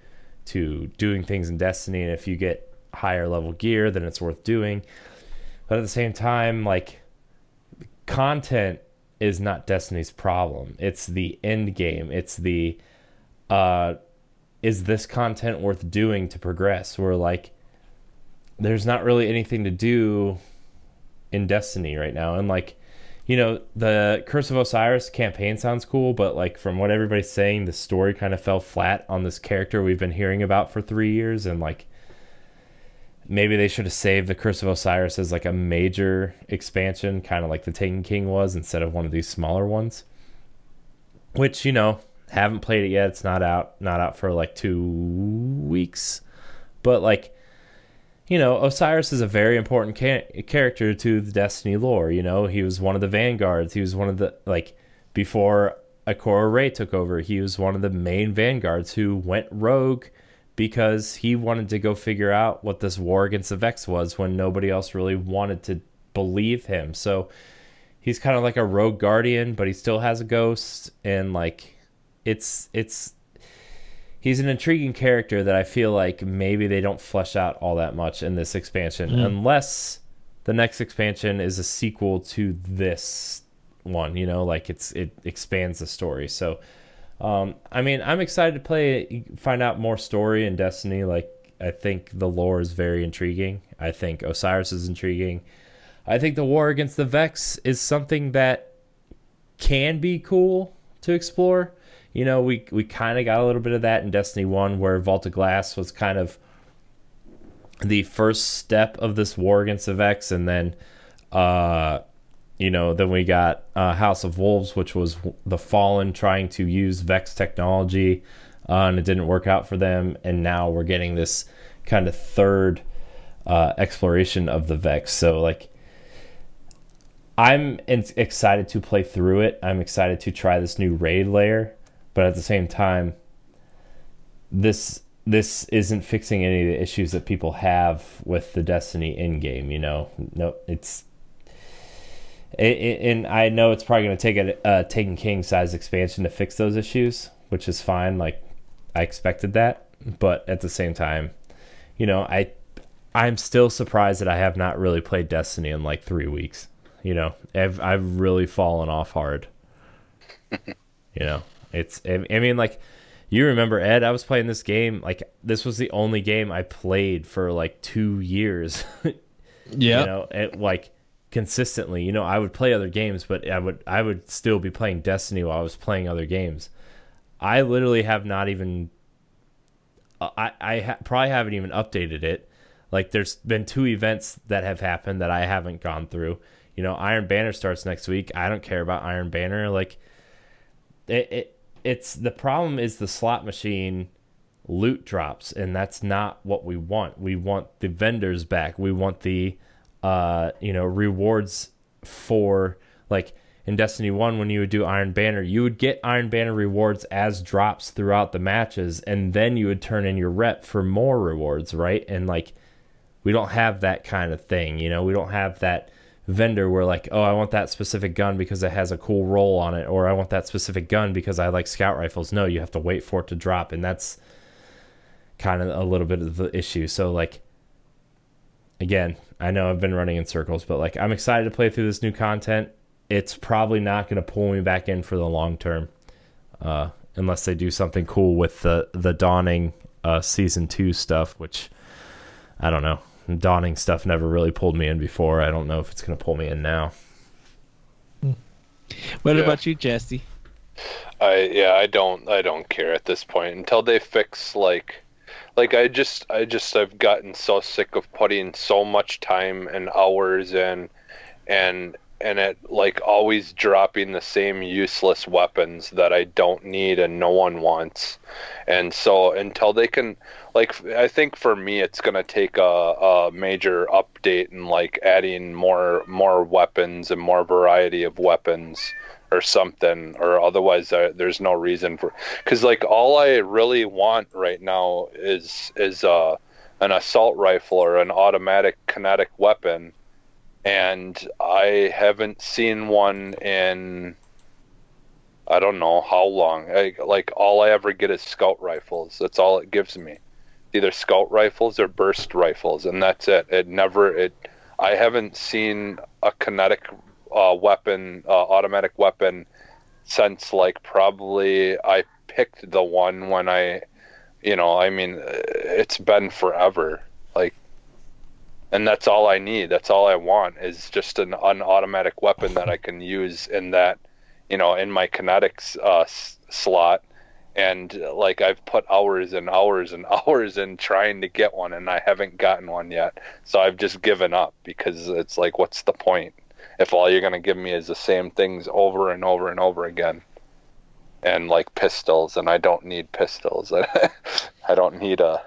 to doing things in Destiny and if you get higher level gear then it's worth doing. But at the same time like content is not Destiny's problem. It's the end game. It's the uh is this content worth doing to progress? Where like there's not really anything to do in Destiny right now. And like you know, the Curse of Osiris campaign sounds cool, but like from what everybody's saying, the story kind of fell flat on this character we've been hearing about for three years, and like maybe they should have saved the Curse of Osiris as like a major expansion, kind of like the Taken King was, instead of one of these smaller ones. Which you know, haven't played it yet. It's not out, not out for like two weeks, but like you know, Osiris is a very important ca- character to the Destiny lore. You know, he was one of the vanguards. He was one of the like before Ikora Rey took over. He was one of the main vanguards who went rogue because he wanted to go figure out what this war against the Vex was when nobody else really wanted to believe him. So he's kind of like a rogue guardian, but he still has a ghost, and like it's it's he's an intriguing character that I feel like maybe they don't flesh out all that much in this expansion, mm. unless the next expansion is a sequel to this one. You know, like it's it expands the story. So, um, I mean, I'm excited to play, find out more story in Destiny. Like, I think the lore is very intriguing. I think Osiris is intriguing. I think the war against the Vex is something that can be cool to explore you know, we we kind of got a little bit of that in Destiny One, where Vault of Glass was kind of the first step of this war against the Vex, and then, uh, you know, then we got uh, House of Wolves, which was the Fallen trying to use Vex technology, uh, and it didn't work out for them, and now we're getting this kind of third uh, exploration of the Vex. So like. I'm excited to play through it. I'm excited to try this new raid lair but at the same time this this isn't fixing any of the issues that people have with the Destiny in game. You know, no, it's it, it, and I know it's probably going to take a, a Taken King size expansion to fix those issues, which is fine. Like I expected that, but at the same time, you know, I I'm still surprised that I have not really played Destiny in like three weeks. You know, I've I've really fallen off hard. *laughs* you know, it's I mean like you remember Ed, I was playing this game like this was the only game I played for like 2 years. *laughs* yeah. You know, it, like consistently. You know, I would play other games, but I would I would still be playing Destiny while I was playing other games. I literally have not even I I ha- probably haven't even updated it. Like there's been two events that have happened that I haven't gone through. You know, Iron Banner starts next week. I don't care about Iron Banner. Like it, it it's the problem is the slot machine loot drops and that's not what we want we want the vendors back we want the uh you know rewards for like in Destiny 1 when you would do Iron Banner, you would get Iron Banner rewards as drops throughout the matches, and then you would turn in your rep for more rewards, right? And like, we don't have that kind of thing, you know, we don't have that vendor where like, oh, I want that specific gun because it has a cool roll on it, or I want that specific gun because I like scout rifles. No, you have to wait for it to drop, and that's kind of a little bit of the issue. So like, again, I know I've been running in circles, but like, I'm excited to play through this new content. It's probably not going to pull me back in for the long term, uh, unless they do something cool with the the dawning uh, season two stuff, which I don't know dawning stuff never really pulled me in before. I don't know if it's going to pull me in now. What yeah. about you, Jesse? I yeah, I don't I don't care at this point until they fix like like I just I just I've gotten so sick of putting so much time and hours and and and it like always dropping the same useless weapons that I don't need and no one wants. And so until they can like I think for me it's going to take a, a major update and like adding more more weapons and more variety of weapons or something or otherwise uh, there's no reason for cuz like all I really want right now is is uh an assault rifle or an automatic kinetic weapon and I haven't seen one in I don't know how long. I, like all I ever get is scout rifles. That's all it gives me. Either scout rifles or burst rifles, and that's it. It never it. I haven't seen a kinetic uh, weapon, uh, automatic weapon, since like probably I picked the one when I, you know, I mean, it's been forever. Like and that's all I need. That's all I want is just an, an automatic weapon that I can use in that, you know, in my kinetics uh, s- slot. And like I've put hours and hours and *laughs* hours in trying to get one, and I haven't gotten one yet. So I've just given up because it's like, what's the point if all you're gonna give me is the same things over and over and over again? And like pistols, and I don't need pistols. *laughs* I don't need a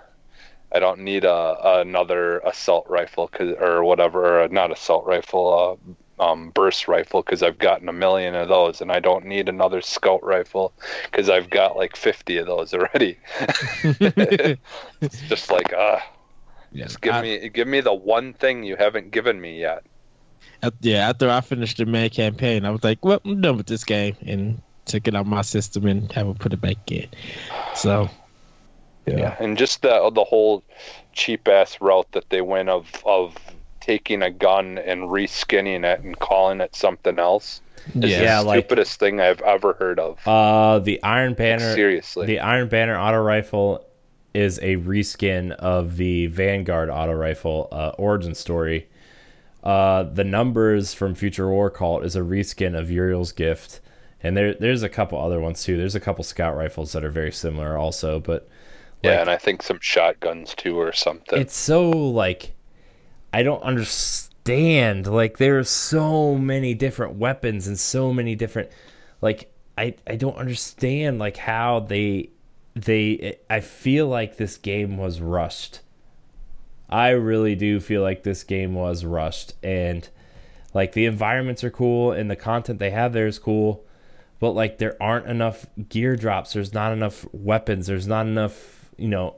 I don't need a, another assault rifle cause, or whatever, not assault rifle, uh, um, burst rifle because I've gotten a million of those, and I don't need another scout rifle because I've got like fifty of those already. *laughs* it's just like, uh, yeah, just give I, me give me the one thing you haven't given me yet. Yeah, after I finished the main campaign, I was like, well, I'm done with this game, and took it out my system and haven't put it back in. So yeah. yeah. and just the the whole cheap ass route that they went of of taking a gun and reskinning it and calling it something else. Is yeah, the like, stupidest thing I've ever heard of. Uh, the Iron Banner. Like, seriously, the Iron Banner auto rifle is a reskin of the Vanguard auto rifle uh, origin story. Uh, the numbers from Future War Cult is a reskin of Uriel's Gift, and there there's a couple other ones too. There's a couple scout rifles that are very similar also, but yeah, and I think some shotguns too, or something. It's so like I don't understand. Like there's so many different weapons and so many different like I I don't understand like how they they I feel like this game was rushed. I really do feel like this game was rushed and like the environments are cool and the content they have there is cool, but like there aren't enough gear drops, there's not enough weapons, there's not enough you know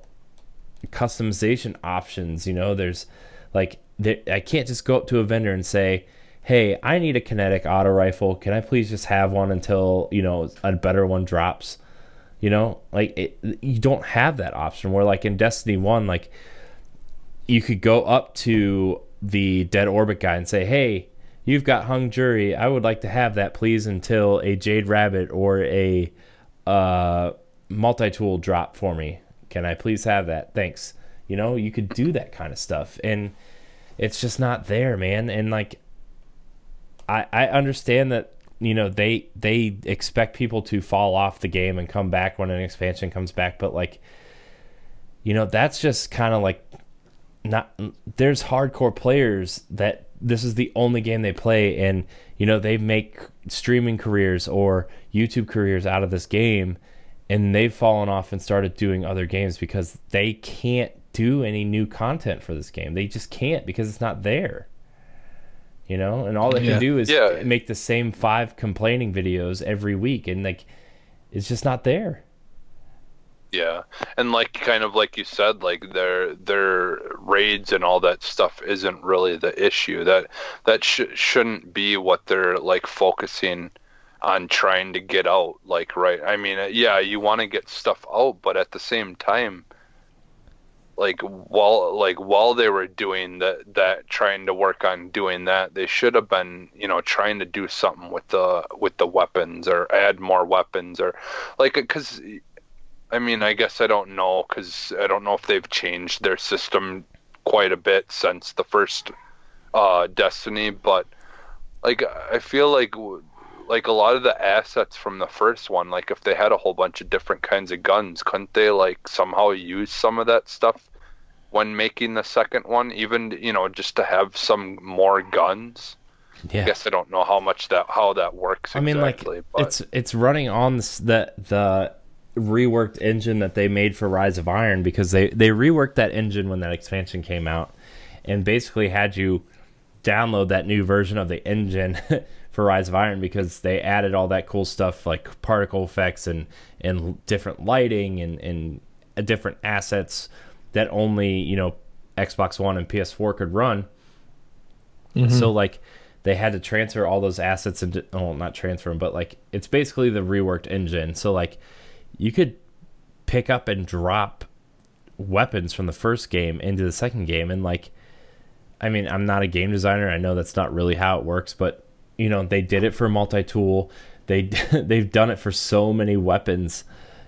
customization options you know? There's like there, i can't just go up to a vendor and say hey i need a kinetic auto rifle. Can i please just have one until you know a better one drops? You know? Like it, you don't have that option. Where like in destiny 1 like you could go up to the dead orbit guy and say hey you've got hung jury i would like to have that please until a jade rabbit or a uh, multi-tool drop for me can I please have that? Thanks. You know, you could do that kind of stuff. And it's just not there, man. And like I I understand that you know they they expect people to fall off the game and come back when an expansion comes back but like you know that's just kind of like not there's hardcore players that this is the only game they play and you know they make streaming careers or YouTube careers out of this game and they've fallen off and started doing other games because they can't do any new content for this game. They just can't because it's not there. You know, and all they Yeah. can do is Yeah. make the same five complaining videos every week, and like, it's just not there. Yeah, and like kind of like you said, like their their raids and all that stuff isn't really the issue. That that sh- shouldn't be what they're like focusing on trying to get out. Like, right? I mean, uh, yeah, you want to get stuff out, but at the same time, like while like while they were doing that, that trying to work on doing that, they should have been, you know, trying to do something with the with the weapons or add more weapons or like because I mean, I guess I don't know because I don't know if they've changed their system quite a bit since the first uh, Destiny, but like I feel like like a lot of the assets from the first one, like if they had a whole bunch of different kinds of guns, couldn't they like somehow use some of that stuff when making the second one, even you know just to have some more guns? Yeah. I guess I don't know how much that how that works. I mean, like but it's it's running on the the reworked engine that they made for Rise of Iron because they they reworked that engine when that expansion came out, and basically had you download that new version of the engine *laughs* for Rise of Iron because they added all that cool stuff like particle effects and and different lighting and and different assets that only you know Xbox One and PS4 could run. So mm-hmm. like they had to transfer all those assets into well not transfer them but like it's basically the reworked engine. So like you could pick up and drop weapons from the first game into the second game and like I mean I'm not a game designer. I know that's not really how it works, but you know they did it for multi-tool. They *laughs* they've done it for so many weapons.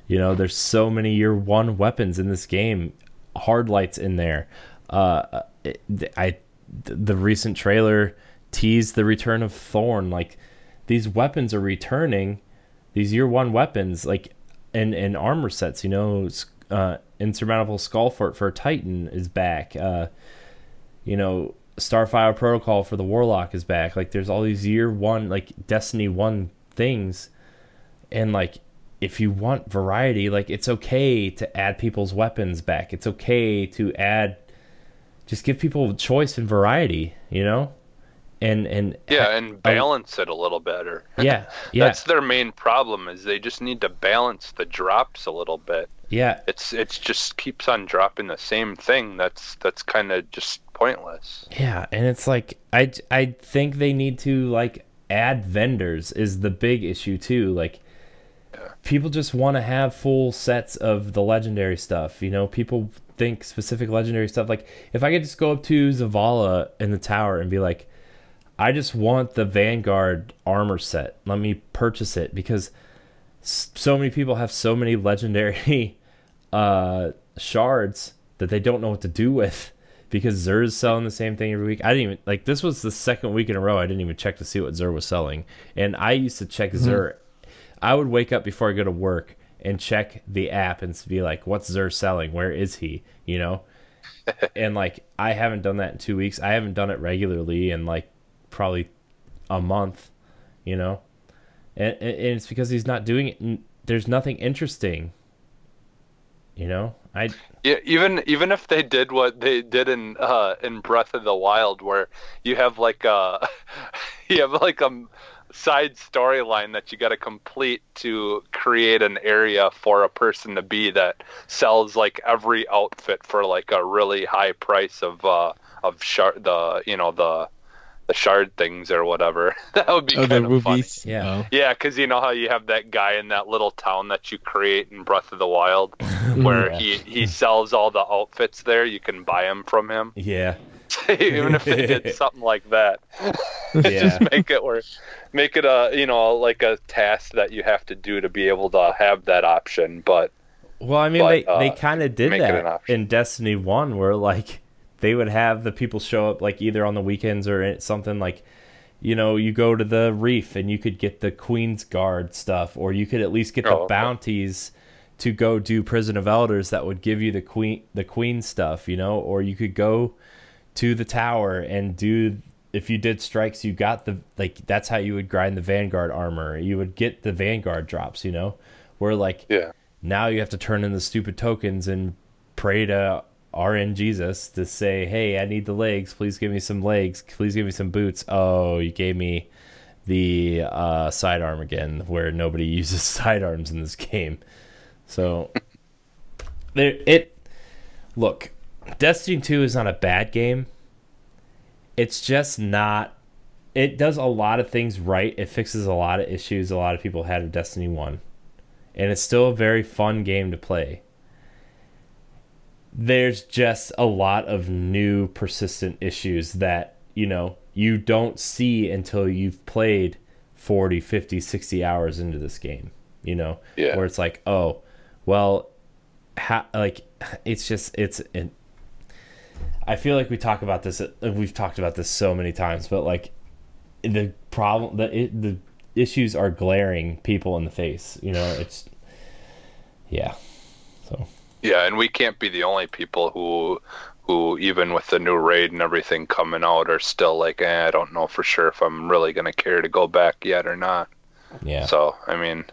You know, there's so many year one weapons in this game. Hard lights in there. Uh, I the recent trailer teased the return of Thorn. Like these weapons are returning. These year one weapons, like and and armor sets. You know, uh, insurmountable skull for for Titan is back. Uh, you know, Starfire Protocol for the Warlock is back. Like there's all these year one like Destiny one things, and like if you want variety, like it's okay to add people's weapons back. It's okay to add, just give people choice and variety. You know, and and yeah, and balance it a little better. *laughs* *laughs* yeah yeah That's their main problem is they just need to balance the drops a little bit. yeah It's it's just keeps on dropping the same thing. That's that's kind of just pointless. Yeah, and it's like I I think they need to like add vendors is the big issue too. Like people just want to have full sets of the legendary stuff. You know, people think specific legendary stuff. Like if I could just go up to Zavala in the tower and be like, I just want the Vanguard armor set. Let me purchase it because so many people have so many *laughs* legendary uh shards that they don't know what to do with *laughs* because Xur's selling the same thing every week. I didn't even like this was the second week in a row I didn't even check to see what Xur was selling. And I used to check Xur. I would wake up before I go to work and check the app and be like, "What's Xur selling? Where is he?" You know. *laughs* and like I haven't done that in two weeks. I haven't done it regularly and like probably a month. You know. And, and it's because he's not doing it. There's nothing interesting. You know, I Yeah, even even if they did what they did in uh, in Breath of the Wild, where you have like a *laughs* you have like a side storyline that you got to complete to create an area for a person to be that sells like every outfit for like a really high price of uh of shard the you know the the shard things or whatever. *laughs* that would be Oh, kind the of funny. Yeah. Oh. Yeah, because you know how you have that guy in that little town that you create in Breath of the Wild, *laughs* where Yeah. he he sells all the outfits there. You can buy them from him. yeah *laughs* Even if they did something like that, yeah just make it or make it a you know like a task that you have to do to be able to have that option. But Well, I mean, But, they uh, they kind of did make it an that in Destiny One, where like they would have the people show up like either on the weekends or in- something like, you know, you go to the reef and you could get the Queen's Guard stuff, or you could at least get the Oh, okay. bounties to go do Prison of Elders that would give you the queen the queen stuff, you know, or you could go to the tower and do if you did strikes you got the like that's how you would grind the vanguard armor. You would get the vanguard drops you know? Where like yeah, now you have to turn in the stupid tokens and pray to RNGesus to say, "Hey, I need the legs. Please give me some legs. Please give me some boots." Oh, you gave me the uh, sidearm again, where nobody *laughs* uses sidearms in this game. So there, it look, Destiny Two is not a bad game. It's just not. It does a lot of things right. It fixes a lot of issues a lot of people had with Destiny One, and it's still a very fun game to play there's just a lot of new persistent issues that you know you don't see until you've played 40 50 60 hours into this game you know? Yeah. where it's like oh well ha- like it's just it's it, i feel like we talk about this uh, we've talked about this so many times but like the problem the it, the issues are glaring people in the face you know? It's yeah Yeah, and we can't be the only people who who even with the new raid and everything coming out are still like, eh, I don't know for sure if I'm really gonna care to go back yet or not. yeah So I mean,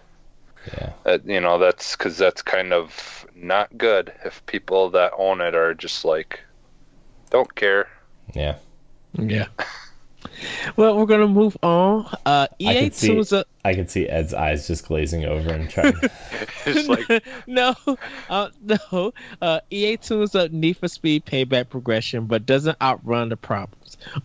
yeah that, you know, that's because that's kind of not good if people that own it are just like, don't care. yeah Yeah. Well, we're gonna move on. Uh, I EA can see- tunes up. I can see Ed's eyes just glazing over and trying. *laughs* *laughs* It's like, no, uh, no. Uh, EA tunes up Need for Speed payback progression, but doesn't outrun the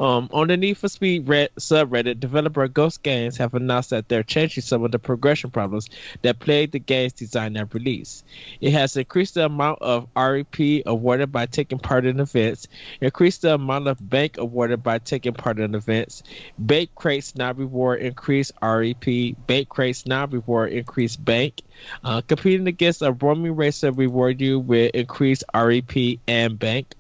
Um, on the Need for Speed Red subreddit, developer Ghost Games have announced that they're changing some of the progression problems that plagued the game's design at release. It has increased the amount of REP awarded by taking part in events, increased the amount of bank awarded by taking part in events, bank crates now reward increased REP, bank crates now reward increased bank, uh, competing against a roaming racer reward you with increased REP and bank.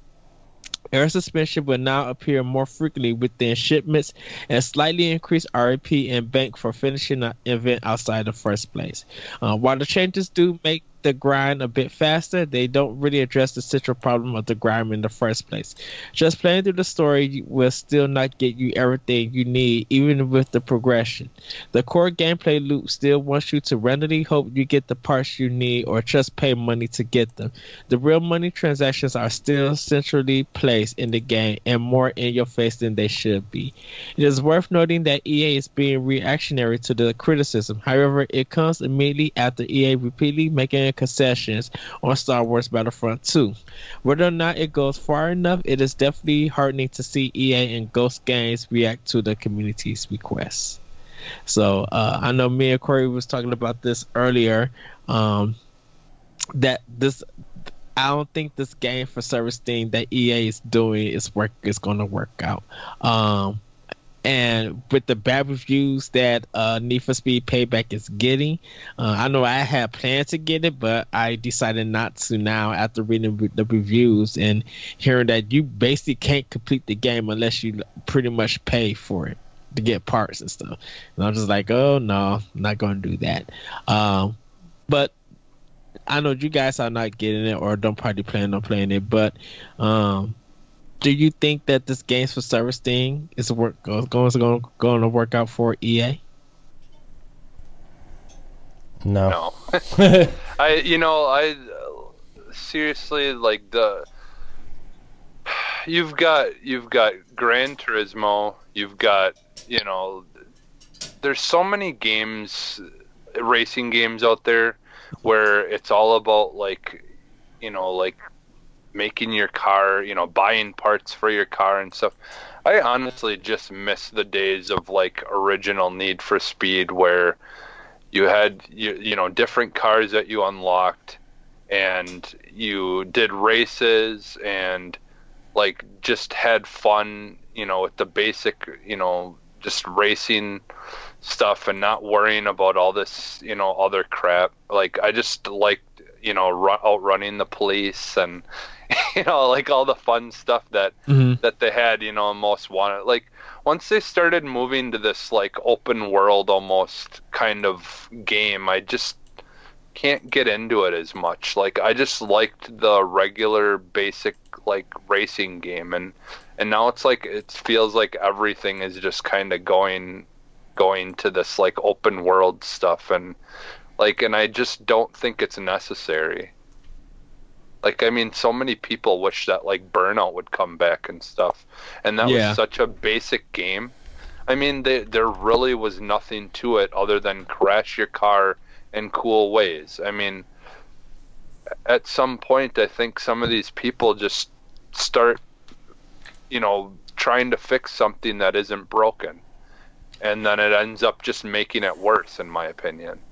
Air suspension will now appear more frequently within shipments and slightly increase REP and bank for finishing an event outside the first place. Uh, while the changes do make the grind a bit faster, they don't really address the central problem of the grind in the first place. Just playing through the story will still not get you everything you need, even with the progression. The core gameplay loop still wants you to randomly hope you get the parts you need or just pay money to get them. The real money transactions are still centrally placed in the game and more in your face than they should be. It is worth noting that EA is being reactionary to the criticism. However, it comes immediately after EA repeatedly making concessions on Star Wars Battlefront 2. Whether or not it goes far enough, it is definitely heartening to see EA and Ghost Games react to the community's requests. So uh, I know me and Corey was talking about this earlier. Um, that this I don't think this game for service thing that EA is doing is work is going to work out. Um, and with the bad reviews that uh, Need for Speed Payback is getting, uh, I know I had planned to get it, but I decided not to now after reading the reviews and hearing that you basically can't complete the game unless you pretty much pay for it to get parts and stuff. And I'm just like, oh no, I'm not going to do that. Um, but I know you guys are not getting it or don't probably plan on playing it, but um, do you think that this games for service thing is work going going going to work out for EA? no. no. *laughs* I, you know, I uh, seriously like the. You've got you've got Gran Turismo. You've got you know, there's so many games, racing games out there, where it's all about like, you know, like making your car, you know, buying parts for your car and stuff. I honestly just miss the days of like original Need for Speed where you had you, you know different cars that you unlocked and you did races and like just had fun, you know, with the basic, you know, just racing stuff and not worrying about all this, you know, other crap. Like I just liked, you know, run, outrunning the police and *laughs* you know, like all the fun stuff that Mm-hmm. that they had, you know, most wanted. Like once they started moving to this like open world almost kind of game, I just can't get into it as much. Like I just liked the regular basic like racing game and and now it's like it feels like everything is just kind of going going to this like open world stuff and like and I just don't think it's necessary. Like I mean, so many people wish that like Burnout would come back and stuff, and that Yeah. was such a basic game. I mean, they, there really was nothing to it other than crash your car in cool ways. I mean, at some point, I think some of these people just start, you know, trying to fix something that isn't broken, and then it ends up just making it worse, in my opinion.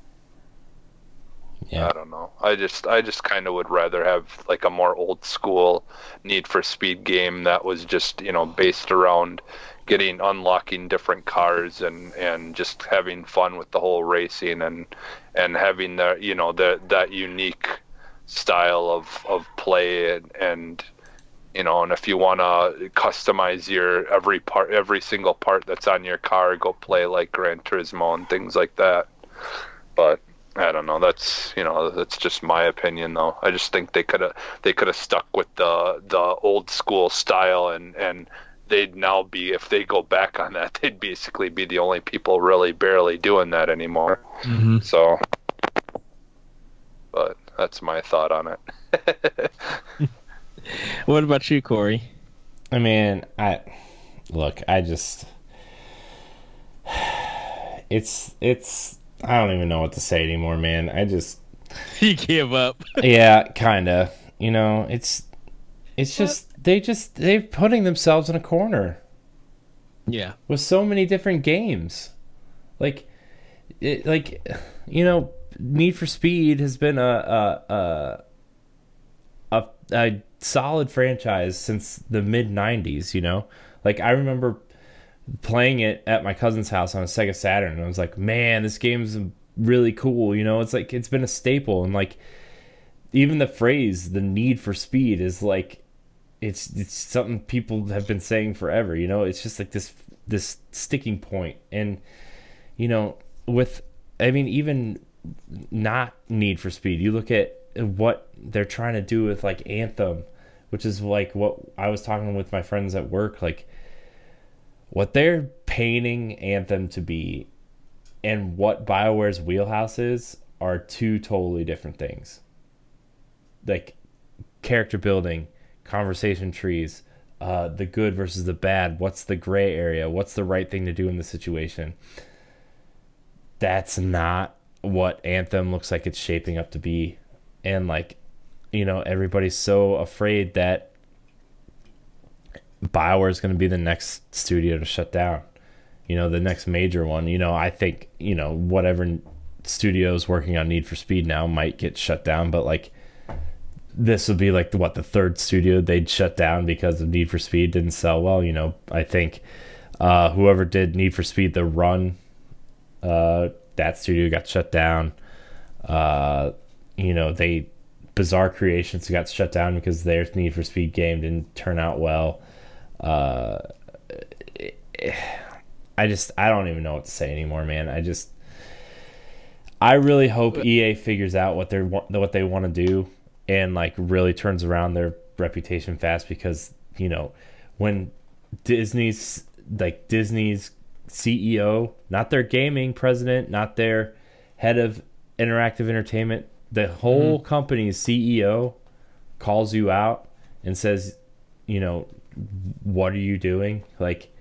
Yeah. I don't know. I just I just kind of would rather have like a more old school Need for Speed game that was just you know based around getting unlocking different cars and and just having fun with the whole racing and and having the you know the that unique style of of play and, and you know and if you want to customize your every part every single part that's on your car go play like Gran Turismo and things like that but I don't know. That's you know that's just my opinion though. I just think they could have they could have stuck with the the old school style and and they'd now be if they go back on that *laughs* they'd basically be the only people really barely doing that anymore. Mhm. So, but that's my thought on it. *laughs* What about you, Corey? I mean, I look, I just *sighs* it's it's I don't even know what to say anymore, man. I just *laughs* You give up. *laughs* yeah, kind of. You know, it's it's just they just they're putting themselves in a corner Yeah. with so many different games. Like it, like you know, Need for Speed has been a a a, a, a solid franchise since the mid 90s, you know? Like I remember playing it at my cousin's house on a Sega Saturn and I was like, "Man, this game's really cool." You know, it's like it's been a staple and like even the phrase the need for speed is like it's it's something people have been saying forever, you know? It's just like this this sticking point and you know, with I mean even not need for speed. You look at what they're trying to do with like Anthem, which is like what I was talking with my friends at work like what they're painting Anthem to be and what BioWare's wheelhouse is are two totally different things. Like character building, conversation trees, uh, the good versus the bad, what's the gray area, what's the right thing to do in the situation. That's not what Anthem looks like it's shaping up to be. And like, you know, everybody's so afraid that Bioware is going to be the next studio to shut down. You know, the next major one. You know, I think you know whatever studios working on Need for Speed now might get shut down, but like this would be like the, what the third studio they'd shut down because of Need for Speed didn't sell well. You know, I think uh, whoever did Need for Speed the Run, uh, that studio got shut down. Uh, you know, they Bizarre Creations got shut down because their Need for Speed game didn't turn out well. Uh, I just I don't even know what to say anymore, man. I just I really hope EA figures out what they're what they want to do and like really turns around their reputation fast because you know when Disney's like Disney's CEO, not their gaming president, not their head of interactive entertainment, the whole company's CEO calls you out and says, you know, what are you doing? Like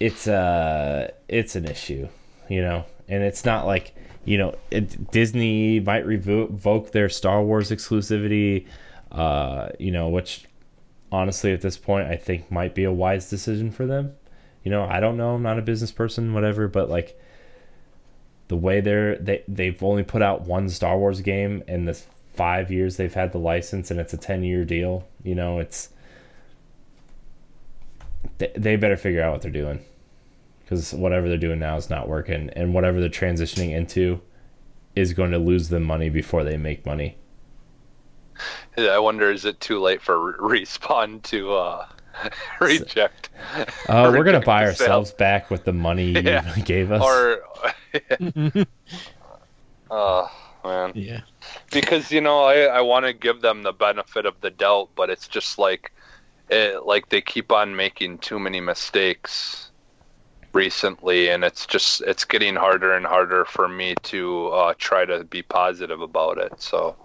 it's a it's an issue, you know. And it's not like, you know, it, Disney might revoke their Star Wars exclusivity uh, you know, which honestly at this point I think might be a wise decision for them. You know, I don't know, I'm not a business person, whatever, but like the way they're they they've only put out one Star Wars game in the five years they've had the license and it's a ten year deal. You know, it's they, they better figure out what they're doing because whatever they're doing now is not working, and whatever they're transitioning into is going to lose them money before they make money. I wonder is it too late for Re- respawn to uh, *laughs* reject? Uh, we're gonna buy the sale? ourselves back with the money *laughs* you *laughs* gave us. Or, oh man, yeah. because you know I I want to give them the benefit of the doubt, but it's just like it like they keep on making too many mistakes recently, and it's just it's getting harder and harder for me to uh, try to be positive about it. So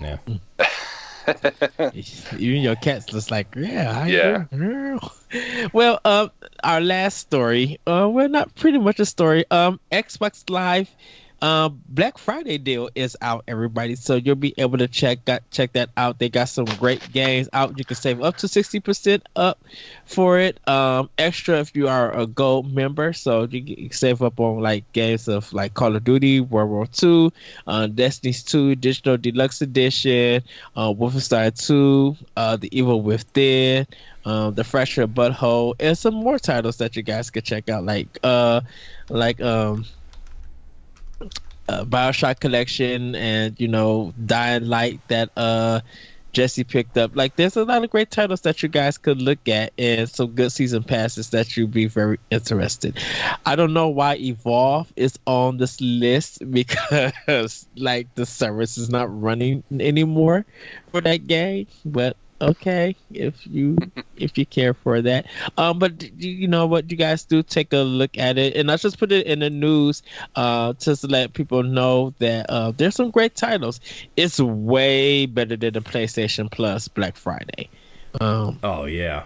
Yeah. *laughs* Even your cat's just like, yeah, I Yeah. agree." Well, um, our last story, uh, well, not pretty much a story. Um, Xbox Live, um, Black Friday deal is out, everybody. So you'll be able to check that check that out. They got some great games out. You can save up to sixty percent up for it. Um, extra if you are a gold member, so you can save up on like games of like Call of Duty, World War Two, uh, Destiny's Two Digital Deluxe Edition, uh, Wolfenstein Two, uh, The Evil Within, um, The Fractured But Whole, and some more titles that you guys could check out, like uh, like um. Uh, Bioshock collection and you know Dying Light that uh Jesse picked up. Like, there's a lot of great titles that you guys could look at, and some good season passes that you'd be very interested. I don't know why Evolve is on this list *laughs* because, like, the service is not running anymore for that game. But okay, if you *laughs* if you care for that. Um, but you know what, you guys do take a look at it, and I just put it in the news, uh, just to let people know that uh, there's some great titles. It's way better than the PlayStation Plus Black Friday. Um, Oh yeah.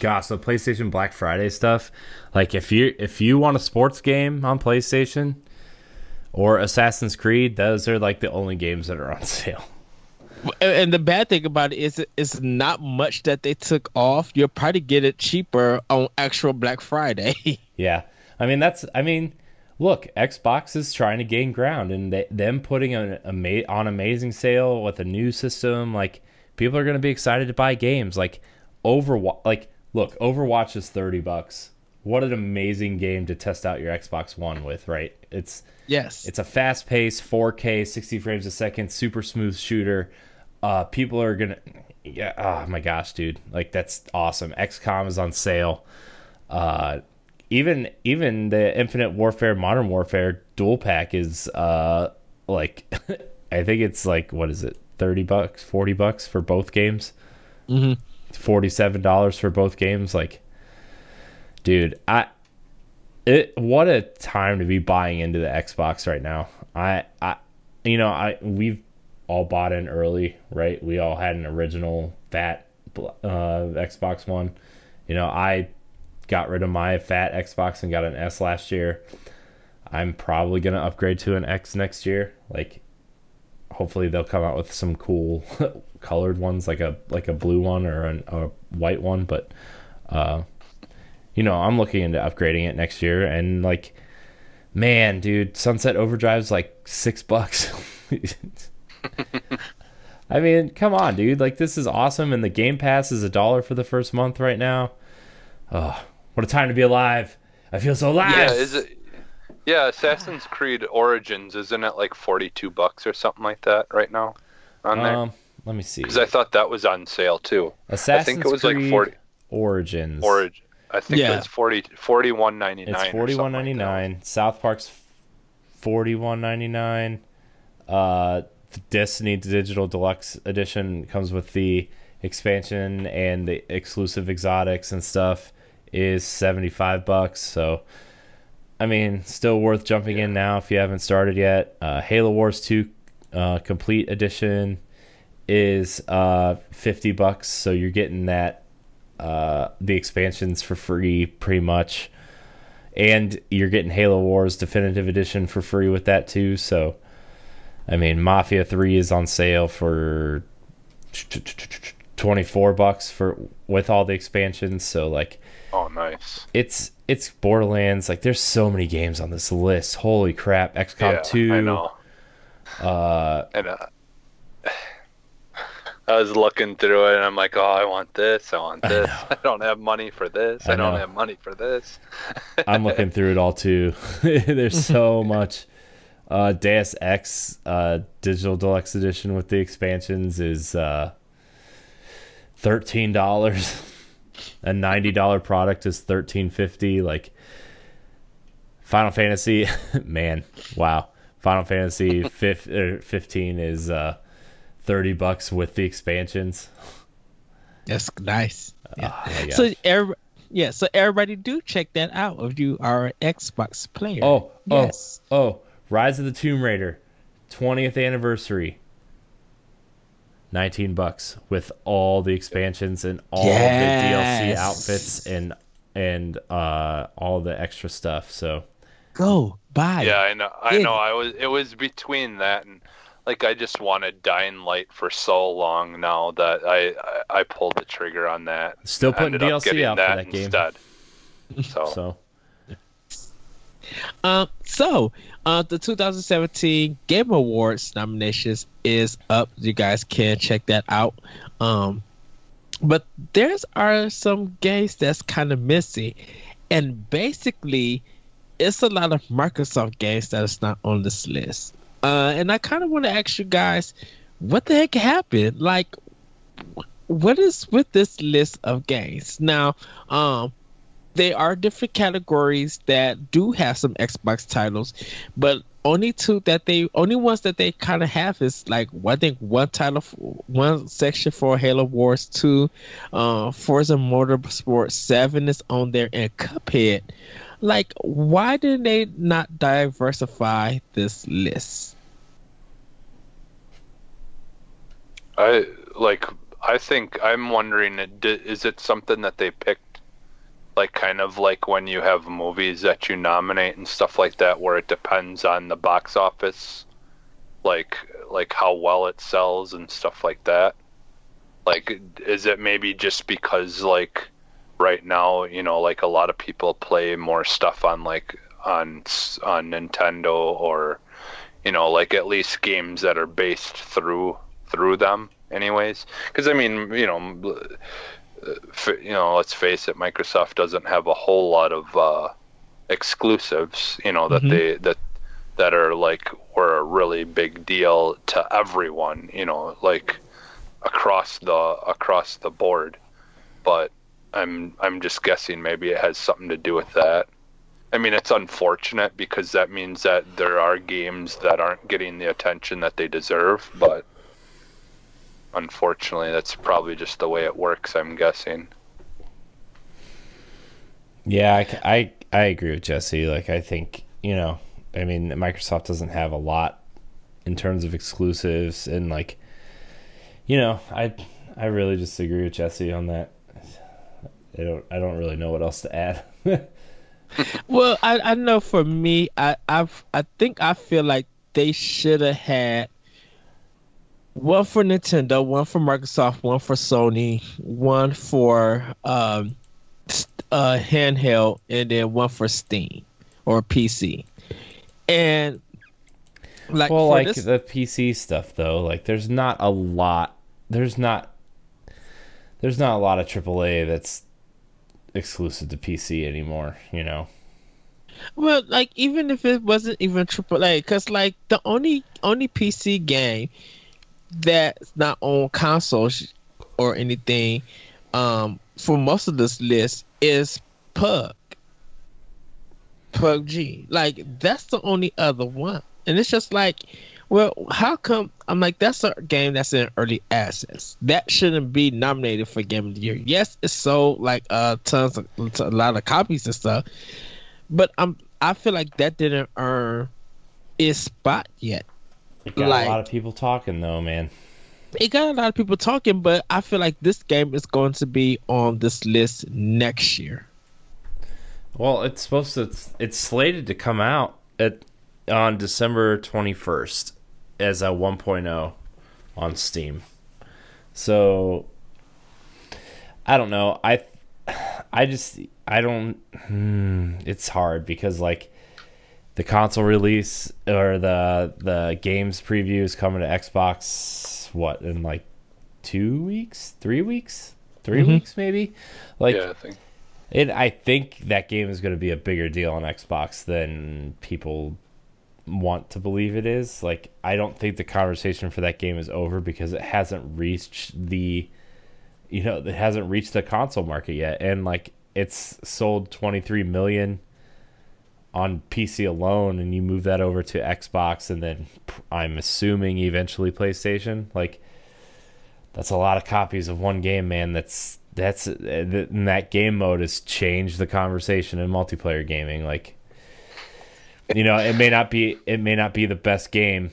Gosh, the PlayStation Black Friday stuff. Like if you if you want a sports game on PlayStation or Assassin's Creed, those are like the only games that are on *laughs* sale. And- the bad thing about it is it's not much that they took off. You'll probably get it cheaper on actual Black Friday. *laughs* Yeah. I mean that's I mean look, Xbox is trying to gain ground and they, them putting an ama- on amazing sale with a new system like people are going to be excited to buy games like Overwatch like look, Overwatch is 30 bucks. What an amazing game to test out your Xbox One with, right? It's yes. It's a fast paced 4K, 60 frames a second, super smooth shooter. Uh, people are gonna, yeah. Oh my gosh, dude! Like that's awesome. XCOM is on sale. Uh, even even the Infinite Warfare, Modern Warfare dual pack is uh like, *laughs* I think it's like what is it, thirty bucks, forty bucks for both games. hmm Forty seven dollars for both games. Like, dude, I it what a time to be buying into the Xbox right now. I I you know, I we've all bought in early, right? We all had an original fat uh Xbox One. You know, I got rid of my fat Xbox and got an S last year. I'm probably to upgrade to an X next year. Like hopefully they'll come out with some cool *laughs* colored ones like a like a blue one or an, a white one, but uh you know, I'm looking into upgrading it next year and like man, dude, Sunset Overdrive's like 6 bucks. *laughs* I mean, come on, dude. Like this is awesome and the Game Pass is a dollar for the first month right now. Oh, what a time to be alive. I feel so alive. Yeah, is it? Yeah, Assassin's Creed Origins isn't it like forty-two bucks or something like that right now on there? Um, let me see. Because I thought that was on sale too. Assassin's I think it was Creed like forty Origins. Origin. I think Yeah. it's 40, 41.99 It's or forty one ninety something like. South Park's forty one ninety nine. Uh, the Destiny Digital Deluxe Edition comes with the expansion and the exclusive exotics and stuff is seventy five bucks. So, I mean, still worth jumping in now if you haven't started yet. Uh, Halo Wars two uh, complete edition is uh fifty bucks. So you're getting that uh the expansions for free pretty much and you're getting Halo Wars Definitive Edition for free with that too. So, I mean, Mafia Three is on sale for twenty four bucks for with all the expansions. So, like. Oh, nice. it's it's Borderlands. Like, there's so many games on this list. Holy crap! XCOM yeah, Two. I know. Uh, And uh, I was looking through it, and I'm like, oh, I want this. I want this. *laughs* I, don't have money for this. I I, don't have money for this. *laughs* I'm looking through it all too. *laughs* There's so much. Uh, Deus Ex uh, Digital Deluxe Edition with the expansions is uh, thirteen dollars. A ninety dollar product is thirteen fifty. Like Final Fantasy, man, wow. Final Fantasy fif- er, fifteen is uh, thirty bucks with the expansions. That's nice. Yeah. Oh so gosh. every, yeah, so everybody do check that out if you are an Xbox player. Oh, yes. oh, oh! Rise of the Tomb Raider, twentieth anniversary. 19 bucks with all the expansions and all Yes. the DLC outfits and and uh all the extra stuff. So Go buy. Yeah, I know. I Yeah. know. I was. It was between that and like I just wanted Dying Light for so long now that I I, I pulled the trigger on that. still putting DLC getting out for that game. instead. So, So Um, so, uh, the 2017 Game Awards nominations is up. You guys can check that out. Um, but there's are some games that's kind of missing, and basically, it's a lot of Microsoft games that is not on this list. Uh, and I kind of want to ask you guys, what the heck happened? Like, what is with this list of games now? Um, there are different categories that do have some Xbox titles, but only two that they only ones that they kind of have is like I think one title, one section for Halo Wars two, uh, Forza Motorsport seven is on there, and Cuphead. Like, why did they not diversify this list? I like. I think I'm wondering. Is it something that they picked, like kind of like when you have movies that you nominate and stuff like that, where it depends on the box office, like like how well it sells and stuff like that. Like, is it maybe just because like right now, you know, like a lot of people play more stuff on like on on Nintendo or you know, like at least games that are based through through them, anyways. Because I mean, you know, you know, let's face it, Microsoft doesn't have a whole lot of uh, exclusives, you know, that Mhm. they that that are like were a really big deal to everyone, you know, like across the across the board. But I'm I'm just guessing maybe it has something to do with that. I mean, it's unfortunate because that means that there are games that aren't getting the attention that they deserve, but unfortunately, that's probably just the way it works, I'm guessing. yeah, I, I I agree with Jesse. Like I think you know, I mean, Microsoft doesn't have a lot in terms of exclusives, and like, you know, I I really just agree with Jesse on that. I don't I don't really know what else to add. *laughs* Well, I, I know for me, I I've, I think I feel like they should have had one for Nintendo, one for Microsoft, one for Sony, one for um, uh, handheld, and then one for Steam or PC. And like well, for like this, the PC stuff though, like there's not a lot. There's not. There's not a lot of AAA that's exclusive to PC anymore. You know. Well, like even if it wasn't even AAA, because like the only only PC game that's not on consoles or anything, um, for most of this list is Pug, PUBG. Like that's the only other one, and it's just like, well, how come? I'm like that's a game that's in early access. That shouldn't be nominated for Game of the Year. Yes, it sold like uh tons of a lot of copies and stuff, but I'm I feel like that didn't earn its spot yet. It got Like- a lot of people talking though, man. It got a lot of people talking, but I feel like this game is going to be on this list next year. Well, it's supposed to. It's, it's slated to come out at on December twenty first as a 1.0 on Steam. So I don't know. I I just I don't. Hmm, it's hard because like the console release or the the games previews coming to Xbox. What in like two weeks, three weeks, 3 Mhm. weeks maybe. Like yeah, I think. it, I think that game is going to be a bigger deal on Xbox than people want to believe it is. Like, I don't think the conversation for that game is over because it hasn't reached the, you know, it hasn't reached the console market yet, and like it's sold 23 million on PC alone, and you move that over to Xbox, and then I'm assuming eventually PlayStation. Like, that's a lot of copies of one game, man. That's that's uh, that game mode has changed the conversation in multiplayer gaming. Like, you know, it may not be it may not be the best game,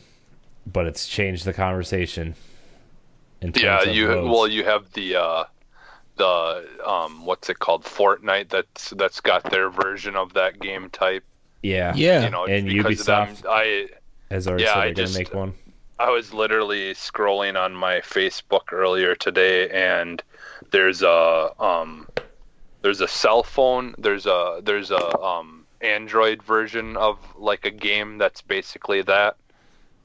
but it's changed the conversation in terms Yeah, of you modes. well, you have the uh, the um, what's it called, Fortnite. That's that's got their version of that game type. yeah, Yeah. You know, And because of them, Ubisoft I has already Yeah, said I they're gonna make one. I was literally scrolling on my Facebook earlier today, and there's a um, there's a cell phone. There's a there's a um, Android version of like a game that's basically that.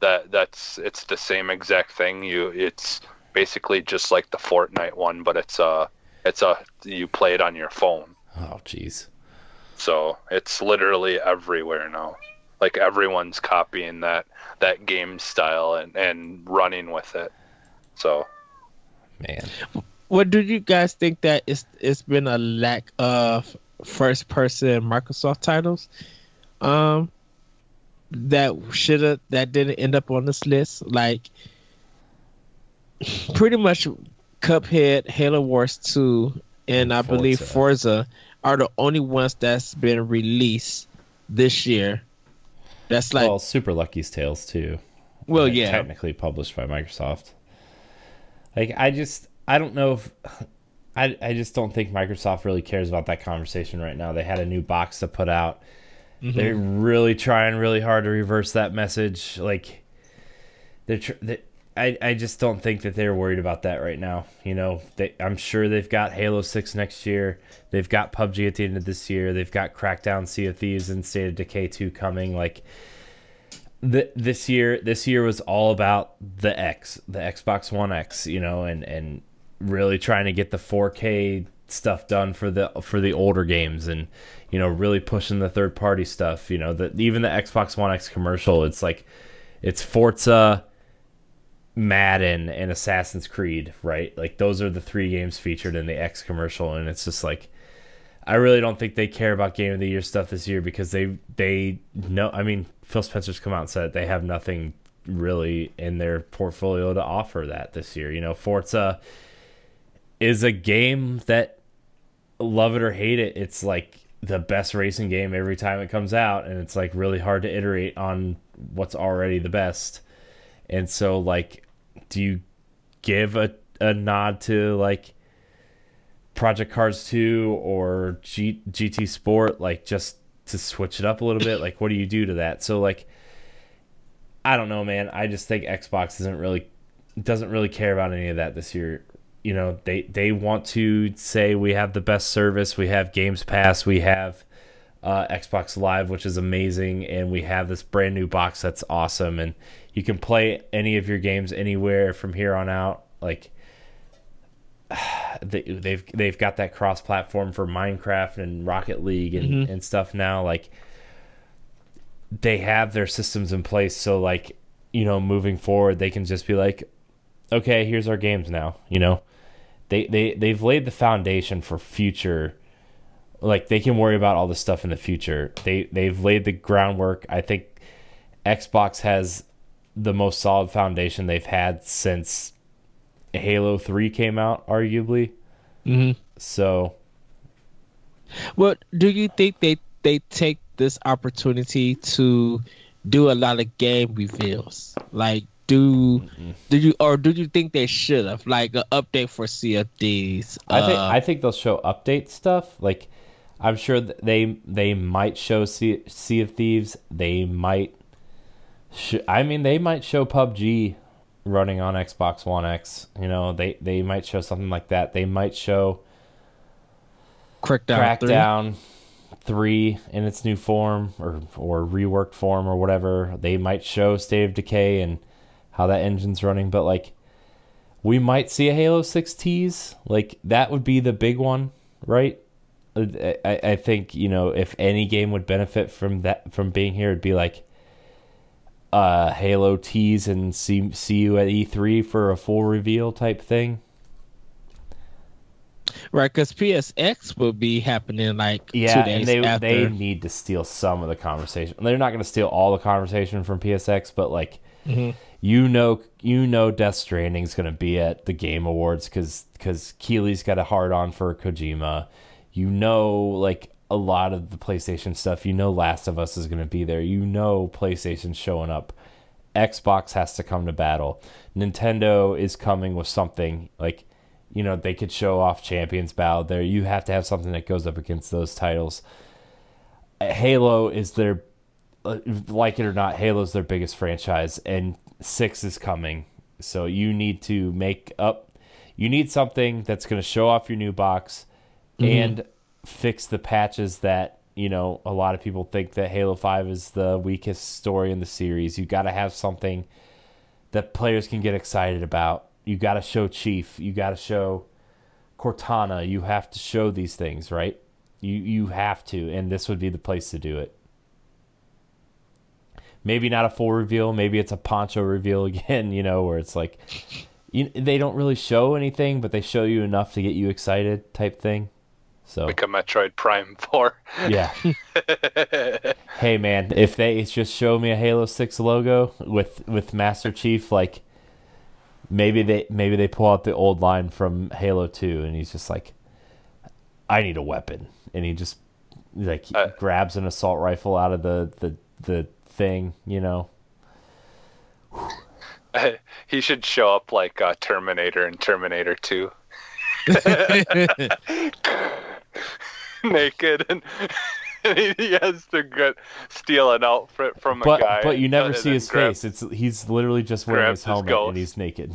That that's it's the same exact thing. You it's basically just like the Fortnite one, but it's a it's a you play it on your phone. Oh, jeez. So it's literally everywhere now. Like everyone's copying that that game style and, and running with it. So Man, What do you guys think that it's it's been a lack of first person Microsoft titles? Um that should have that didn't end up on this list. Like pretty much Cuphead, Halo Wars 2, and I believe Forza. Forza are the only ones that's been released this year. That's like well, Super Lucky's Tales too. well, Like, yeah. technically published by Microsoft. Like I just I don't know if I I just don't think Microsoft really cares about that conversation right now. They had a new box to put out. Mm-hmm. They're really trying really hard to reverse that message. Like they're, tr- they, I I just don't think that they're worried about that right now. You know, they, I'm sure they've got Halo Six next year. They've got PUBG at the end of this year. They've got Crackdown, Sea of Thieves, and State of Decay two coming. Like th- this year, this year was all about the X, the Xbox One X. You know, and and really trying to get the 4K stuff done for the for the older games and you know really pushing the third party stuff you know the even the Xbox One X commercial it's like it's Forza Madden and Assassin's Creed right? Like those are the three games featured in the X commercial and it's just like I really don't think they care about game of the year stuff this year because they they know I mean Phil Spencer's come out and said they have nothing really in their portfolio to offer that this year. You know Forza is a game that love it or hate it, it's like the best racing game every time it comes out, and it's like really hard to iterate on what's already the best. And so, like, do you give a, a nod to like Project Cars 2 or G, GT Sport, like just to switch it up a little bit? Like, what do you do to that? So, like, I don't know, man. I just think Xbox isn't really doesn't really care about any of that this year you know they they want to say we have the best service we have games pass we have uh, xbox live which is amazing and we have this brand new box that's awesome and you can play any of your games anywhere from here on out like *sighs* they, they've they've got that cross platform for minecraft and rocket league and, and stuff now like they have their systems in place so like you know moving forward they can just be like okay here's our games now you know? They they they've laid the foundation for future like they can worry about all this stuff in the future. They they've laid the groundwork. I think xbox has the most solid foundation they've had since halo 3 came out arguably. Hmm so Well, do you think they they take this opportunity to do a lot of game reveals? Like, do do you or do you think they should have like an update for Sea of Thieves? I think Uh, I think they'll show update stuff. Like I'm sure they they might show sea, sea of Thieves. They might. Sh- I mean, they might show PUBG running on Xbox One X. You know, they they might show something like that. They might show Crackdown. 3? Crackdown three in its new form or or reworked form or whatever. They might show State of Decay and how that engine's running, but like we might see a Halo Six tease. Like that would be the big one, right? I, I I think you know if any game would benefit from that from being here, it'd be like uh Halo tease and see see you at E3 for a full reveal type thing. Right, because PSX will be happening like Yeah, two days and they after. they need to steal some of the conversation. They're not going to steal all the conversation from PSX, but like Mhm. You know, you know, Death Stranding's to be at the Game Awards because because Keighley's got a hard on for Kojima. You know, like a lot of the PlayStation stuff. You know, Last of Us is to be there. You know, PlayStation's showing up Xbox has to come to battle. Nintendo is coming with something like, you know, they could show off Champions Battle there. You have to have something that goes up against those titles. Halo is their, uh, like it or not, Halo's their biggest franchise, and six is coming. So you need to make up. You need something that's going to show off your new box, mm-hmm. and fix the patches that you know a lot of people think that Halo Five is the weakest story in the series. You got to have something that players can get excited about. You got to show Chief. You got to show Cortana. You have to show these things, right? You you have to, and this would be the place to do it. Maybe not a full reveal. Maybe it's a poncho reveal *laughs* again. You know, where it's like you, they don't really show anything, but they show you enough to get you excited, type thing. So Like a Metroid Prime *laughs* 4. yeah. *laughs* hey man, if they just show me a Halo Six logo with with Master Chief, like maybe they maybe they pull out the old line from Halo Two, and he's just like, I need a weapon, and he just like Uh, grabs an assault rifle out of the the the thing, you know. *laughs* he should show up like uh, Terminator and Terminator 2. *laughs* Naked and, and *laughs* he, he has to get, steal an outfit from a But guy. but you never see his grab- face. It's he's literally just wearing his his helmet ghost. and he's naked.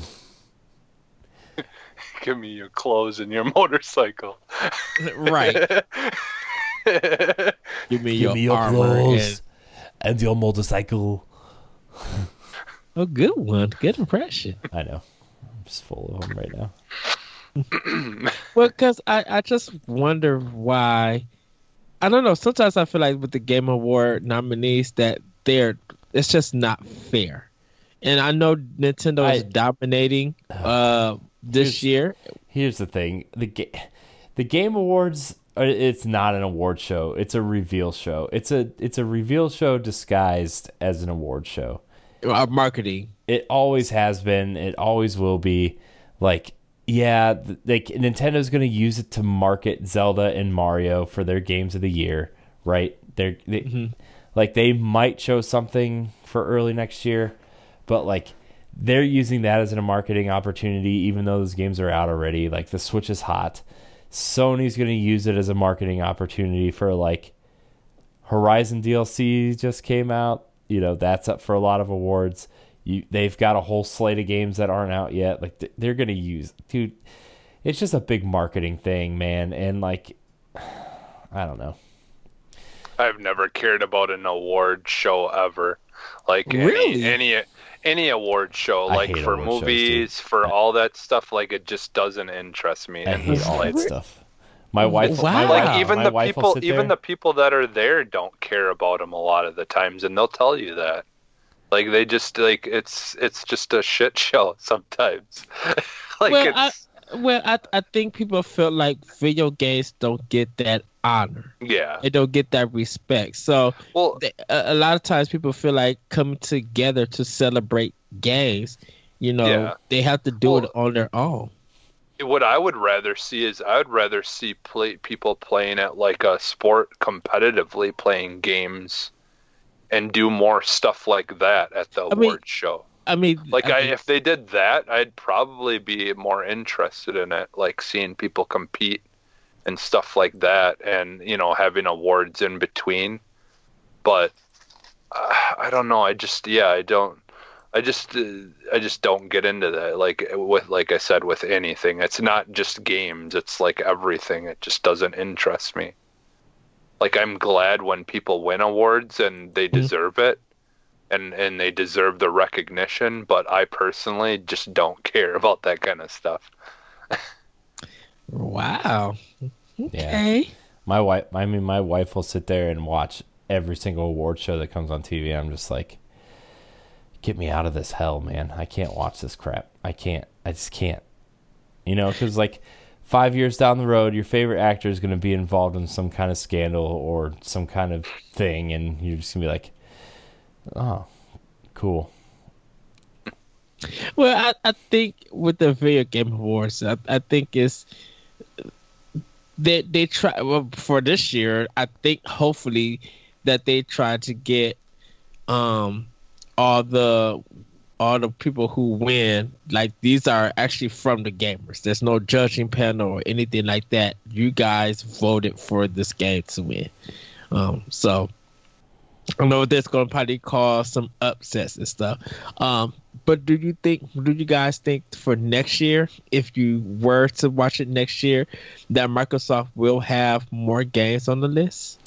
Give me your clothes and your motorcycle. right. Give me your, armor. And, and your motorcycle. *laughs* oh, good one. Good impression. I know. I'm just full of them right now. *laughs* Well, because I, I just wonder why. I don't know. Sometimes I feel like with the Game Award nominees that they're it's just not fair. And I know Nintendo is I- dominating uh this Here's- year. Here's the thing: the ga- the Game Awards. Are- It's not an award show. It's a reveal show. It's a it's a reveal show disguised as an award show. Uh, marketing. It always has been. It always will be. Like, yeah, like Nintendo's going to use it to market Zelda and Mario for their games of the year, right? They're they, like they might show something for early next year, but like they're using that as a marketing opportunity, even though those games are out already. Like the Switch is hot. Sony's going to use it as a marketing opportunity for like Horizon DLC just came out. You know, that's up for a lot of awards. You, they've got a whole slate of games that aren't out yet. Like they're going to use, dude. It's just a big marketing thing, man. And like, *sighs* I don't know. I've never cared about an award show ever. Like Really? any any any award show, I like for award shows, dude. movies, for all that stuff, like it just doesn't interest me. I in the hate all that stuff. My wife, my Wow. wife, Like even my the wife people, even there- the people that are there don't care about them a lot of the times, and they'll tell you that. Like they just like it's it's just a shit *laughs* show sometimes. *laughs* like Well, I- it's Well, I I think people feel like video games don't get that honor. yeah. They don't get that respect. So Well, they, a, a lot of times people feel like coming together to celebrate games. You know, Yeah. they have to do it on their own. what I would rather see is I would rather see play, people playing at like a sport competitively playing games and do more stuff like that at the I mean, show. I mean, Like I, mean, if they did that, I'd probably be more interested in it, like seeing people compete and stuff like that, and you know having awards in between. But uh, I don't know. I just yeah, I don't. I just uh, I just don't get into that. Like with like I said with anything, it's not just games. It's like everything. It just doesn't interest me. Like I'm glad when people win awards and they deserve it and and they deserve the recognition, but I personally just don't *laughs* care about that kind of stuff. *laughs* wow. Okay. My wife, I mean, my wife will sit there and watch every single award show that comes on TV. I'm just like, get me out of this hell, man. I can't watch this crap. I can't. I just can't. You know, because like five years down the road, your favorite actor is going to be involved in some kind of scandal or some kind of thing, and you're just going to be like, oh, cool. Well, I, I think with the video game awards, I, I think it's they they try well, for this year. I think hopefully that they try to get um all the all the people who win, like these are actually from the gamers. There's no judging panel or anything like that. You guys voted for this game to win. Um, so I know this going to probably cause some upsets and stuff. Um, but do you think? Do you guys think for next year, if you were to watch it next year, that Microsoft will have more games on the list?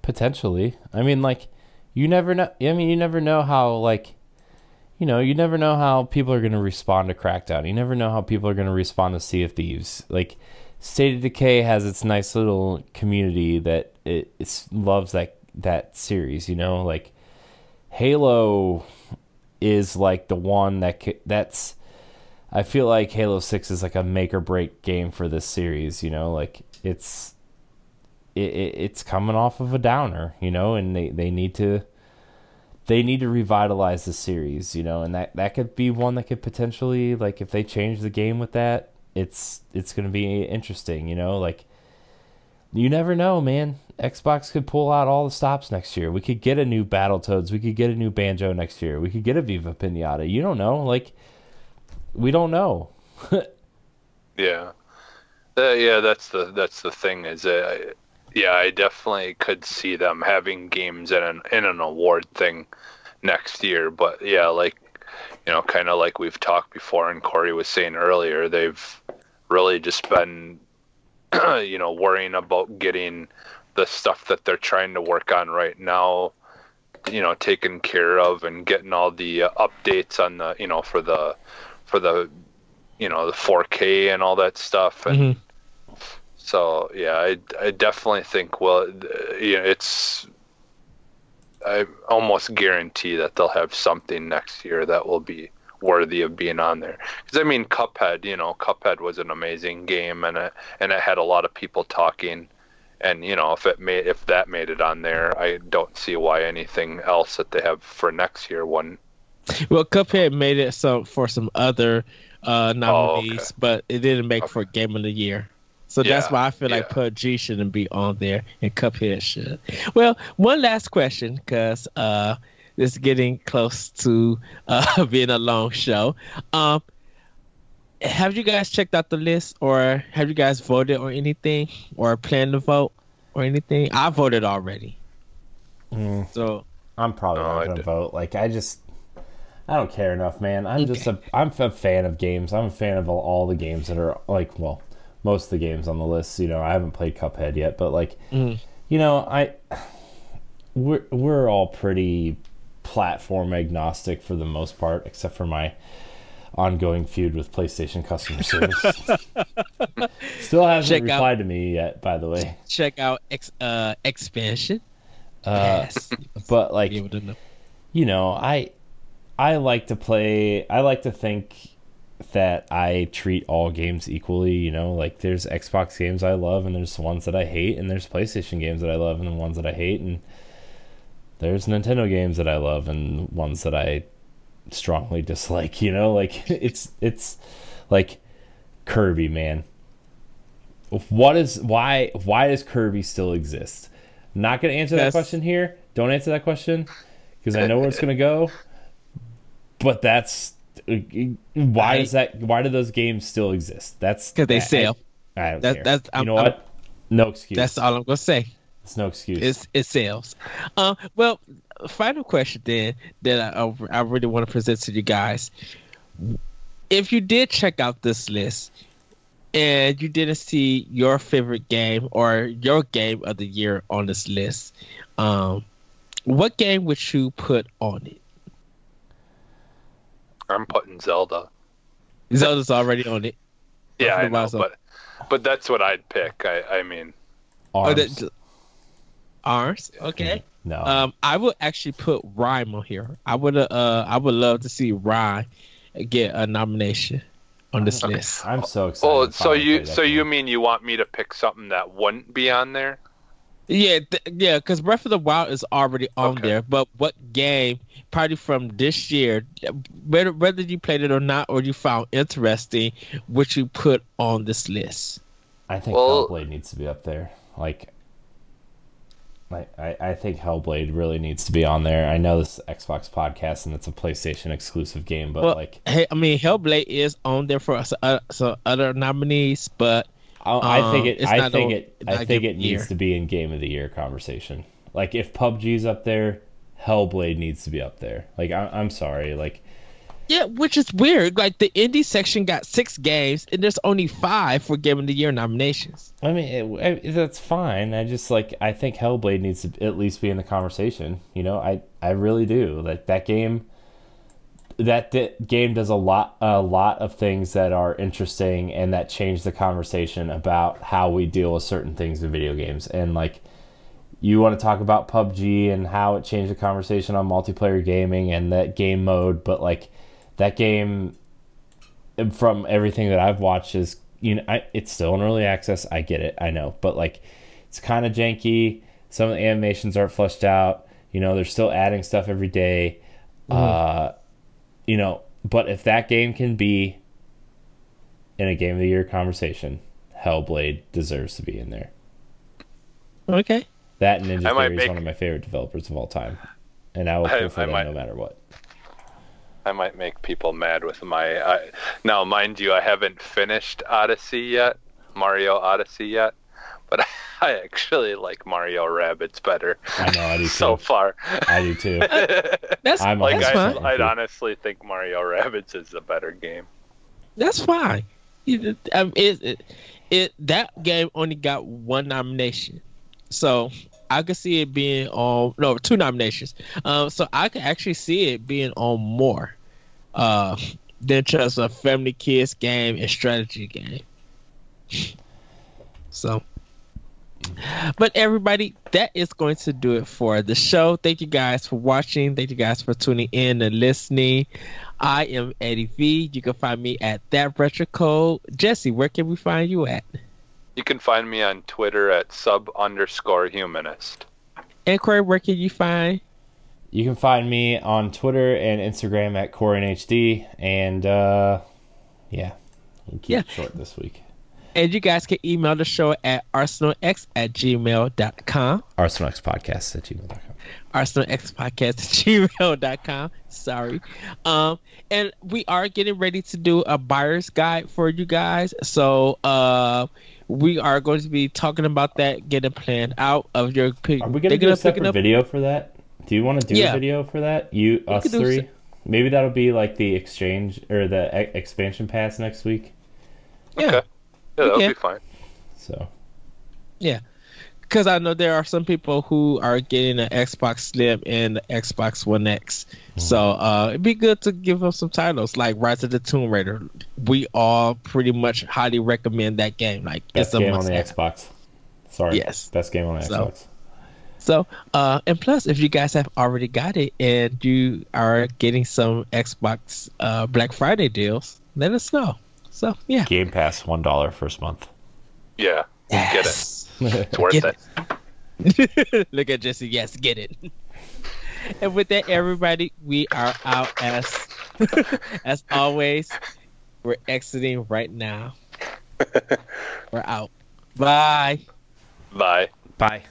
Potentially. I mean, like, you never know. I mean, you never know how like you know, you never know how people are going to respond to Crackdown. You never know how people are going to respond to Sea of Thieves. Like, State of Decay has its nice little community that it loves that that series. You know, like Halo is like the one that that's. I feel like Halo Six is like a make or break game for this series. You know, like it's it, it it's coming off of a downer. You know, and they they need to they need to revitalize the series, you know, and that that could be one that could potentially like if they change the game with that, it's it's going to be interesting, you know, like you never know, man. Xbox could pull out all the stops next year. We could get a new Battletoads, we could get a new Banjo next year. We could get a Viva Pinata. You don't know, like we don't know. *laughs* yeah. Uh, yeah, that's the that's the thing is uh, yeah, I definitely could see them having games in an in an award thing next year. But yeah, like you know, kind of like we've talked before, and Corey was saying earlier, they've really just been *clears throat* you know worrying about getting the stuff that they're trying to work on right now you know taken care of and getting all the uh, updates on the you know for the for the you know the 4K and all that stuff and mm-hmm. So yeah, I, I definitely think well, you know, it's I almost guarantee that they'll have something next year that will be worthy of being on there. Because I mean, Cuphead, you know, Cuphead was an amazing game, and it and it had a lot of people talking. And you know, if it made if that made it on there, I don't see why anything else that they have for next year wouldn't. Well, Cuphead made it so for some other uh, nominees, oh, okay. but it didn't make okay. for Game of the Year. So yeah, that's why I feel yeah. like PUBG shouldn't be on there and Cuphead should. Well, one last question because uh, it's getting close to uh, *laughs* being a long show. Um, have you guys checked out the list or have you guys voted or anything or plan to vote or anything? I voted already. Mm. So I'm probably not gonna vote. Like I just I don't care enough, man. I'm just a I'm a fan of games. I'm a fan of all, all the games that are like well most of the games on the list. You know, I haven't played Cuphead yet, but like, mm. you know, I we're we're all pretty platform agnostic for the most part, except for my ongoing feud with PlayStation customer service. *laughs* Still hasn't check replied out, to me yet, by the way. Check out ex, uh, expansion. Uh, but like, you know, I I like to play. I like to think that I treat all games equally. You know, like there's Xbox games I love, and there's ones that I hate, and there's PlayStation games that I love, and the ones that I hate, and there's Nintendo games that I love, and ones that I strongly dislike. You know, like *laughs* it's it's like Kirby, man. What is why why does Kirby still exist? not gonna answer that question here. Don't answer that question because I know where it's gonna go. But that's why is that? Why do those games still exist? That's because they sell. I, I don't that, care. That's, you I'm, know what? I'm, no excuse. That's all I'm gonna say. It's no excuse. It's, it sells. Uh, well, final question then that I, I really want to present to you guys. If you did check out this list and you didn't see your favorite game or your game of the year on this list, um, what game would you put on it? I'm putting Zelda. Zelda's already on it. Yeah, I know, but but that's what I'd pick. I I mean, Arms. Oh, Arms. Okay. No. Um, I would actually put Rhyme on here. I would uh, I would love to see Rhyme get a nomination on this okay. list. I'm so excited. Oh, so you so game. you mean you want me to pick something that wouldn't be on there? Yeah, th- yeah, because Breath of the Wild is already on okay. there. But what game, probably from this year, whether whether you played it or not, or you found interesting, would you put on this list? I think well, Hellblade needs to be up there. Like, I, I, think Hellblade really needs to be on there. I know this is Xbox podcast and it's a PlayStation exclusive game, but Well, like Hey, I mean, Hellblade is on there for us, uh, so other nominees, but I, I think Um, it. it's I think on- it. I think it the Year. needs to be in Game of the Year conversation. Like if PUBG's up there, Hellblade needs to be up there. Like I, I'm sorry. Like yeah, which is weird. Like the indie section got six games, and there's only five for Game of the Year nominations. I mean, it, it, that's fine. I just like I think Hellblade needs to at least be in the conversation. You know, I I really do. Like that game. That di- game does a lot a lot of things that are interesting and that change the conversation about how we deal with certain things in video games. And like you want to talk about PUBG and how it changed the conversation on multiplayer gaming and that game mode, but like that game from everything that I've watched is you know I, it's still in early access. I get it, I know, but like it's kind of janky. Some of the animations aren't fleshed out. You know, they're still adding stuff every day. Uh, you know, but if that game can be in a game of the year conversation, Hellblade deserves to be in there. Okay. That Ninja I might Theory is one of my favorite developers of all time, and I will *laughs* I- pull for I them might- no matter what. I might make people mad with my. I, now, mind you, I haven't finished Odyssey yet, Mario Odyssey yet, but *laughs* I actually like Mario Rabbids better I know I do *laughs* too. so far. I do too. *laughs* That's I'm like that's I, fine. fine. I'd honestly think Mario Rabbids is the better game. That's fine. You- Um, it, it, it that game only got one nomination, so I could see it being on no two nominations. Um, so I could actually see it being on more, uh, than just a family kids game and strategy game. So. But everybody, that is going to do it for the show. Thank you guys for watching. Thank you guys for tuning in and listening. I am Eddie V. You can find me at that retro code. Jesse, where can we find you at? You can find me on Twitter at sub underscore humanist. And Corey, where can you find? You can find me on Twitter and Instagram at CorinHD, and uh, yeah, we'll keep Yeah. it short this week. And you guys can email the show at arsenalx at gmail.com. Arsenal Podcast at gmail.com. arsenalxpodcast at gmail.com. Sorry. Um, and we are getting ready to do a buyer's guide for you guys. So uh, we are going to be talking about that, get a plan out of your pick. Are we gonna they're do a gonna pick it separate up- video for that? Do you want to do Yeah. a video for that? You, us could do three. se- Maybe that'll be like the exchange or the e- expansion pass next week. Yeah. Okay. Yeah, that'll Okay. be fine. So because I know there are some people who are getting an Xbox Slim and the Xbox One X. So uh, it'd be good to give them some titles like Rise of the Tomb Raider. We all pretty much highly recommend that game. Like best it's a game on the must-have. Xbox. Sorry. Yes. Best game on the So- Xbox. So, uh, and plus, if you guys have already got it and you are getting some Xbox uh, Black Friday deals, let us know. So, yeah. Game Pass one dollar first month. Yeah, get it. Yes. It's *laughs* worth Get it. *laughs* Look at Jesse. Yes, get it. *laughs* and with that, everybody, we are out as as always. We're exiting right now. We're out. Bye. Bye. Bye.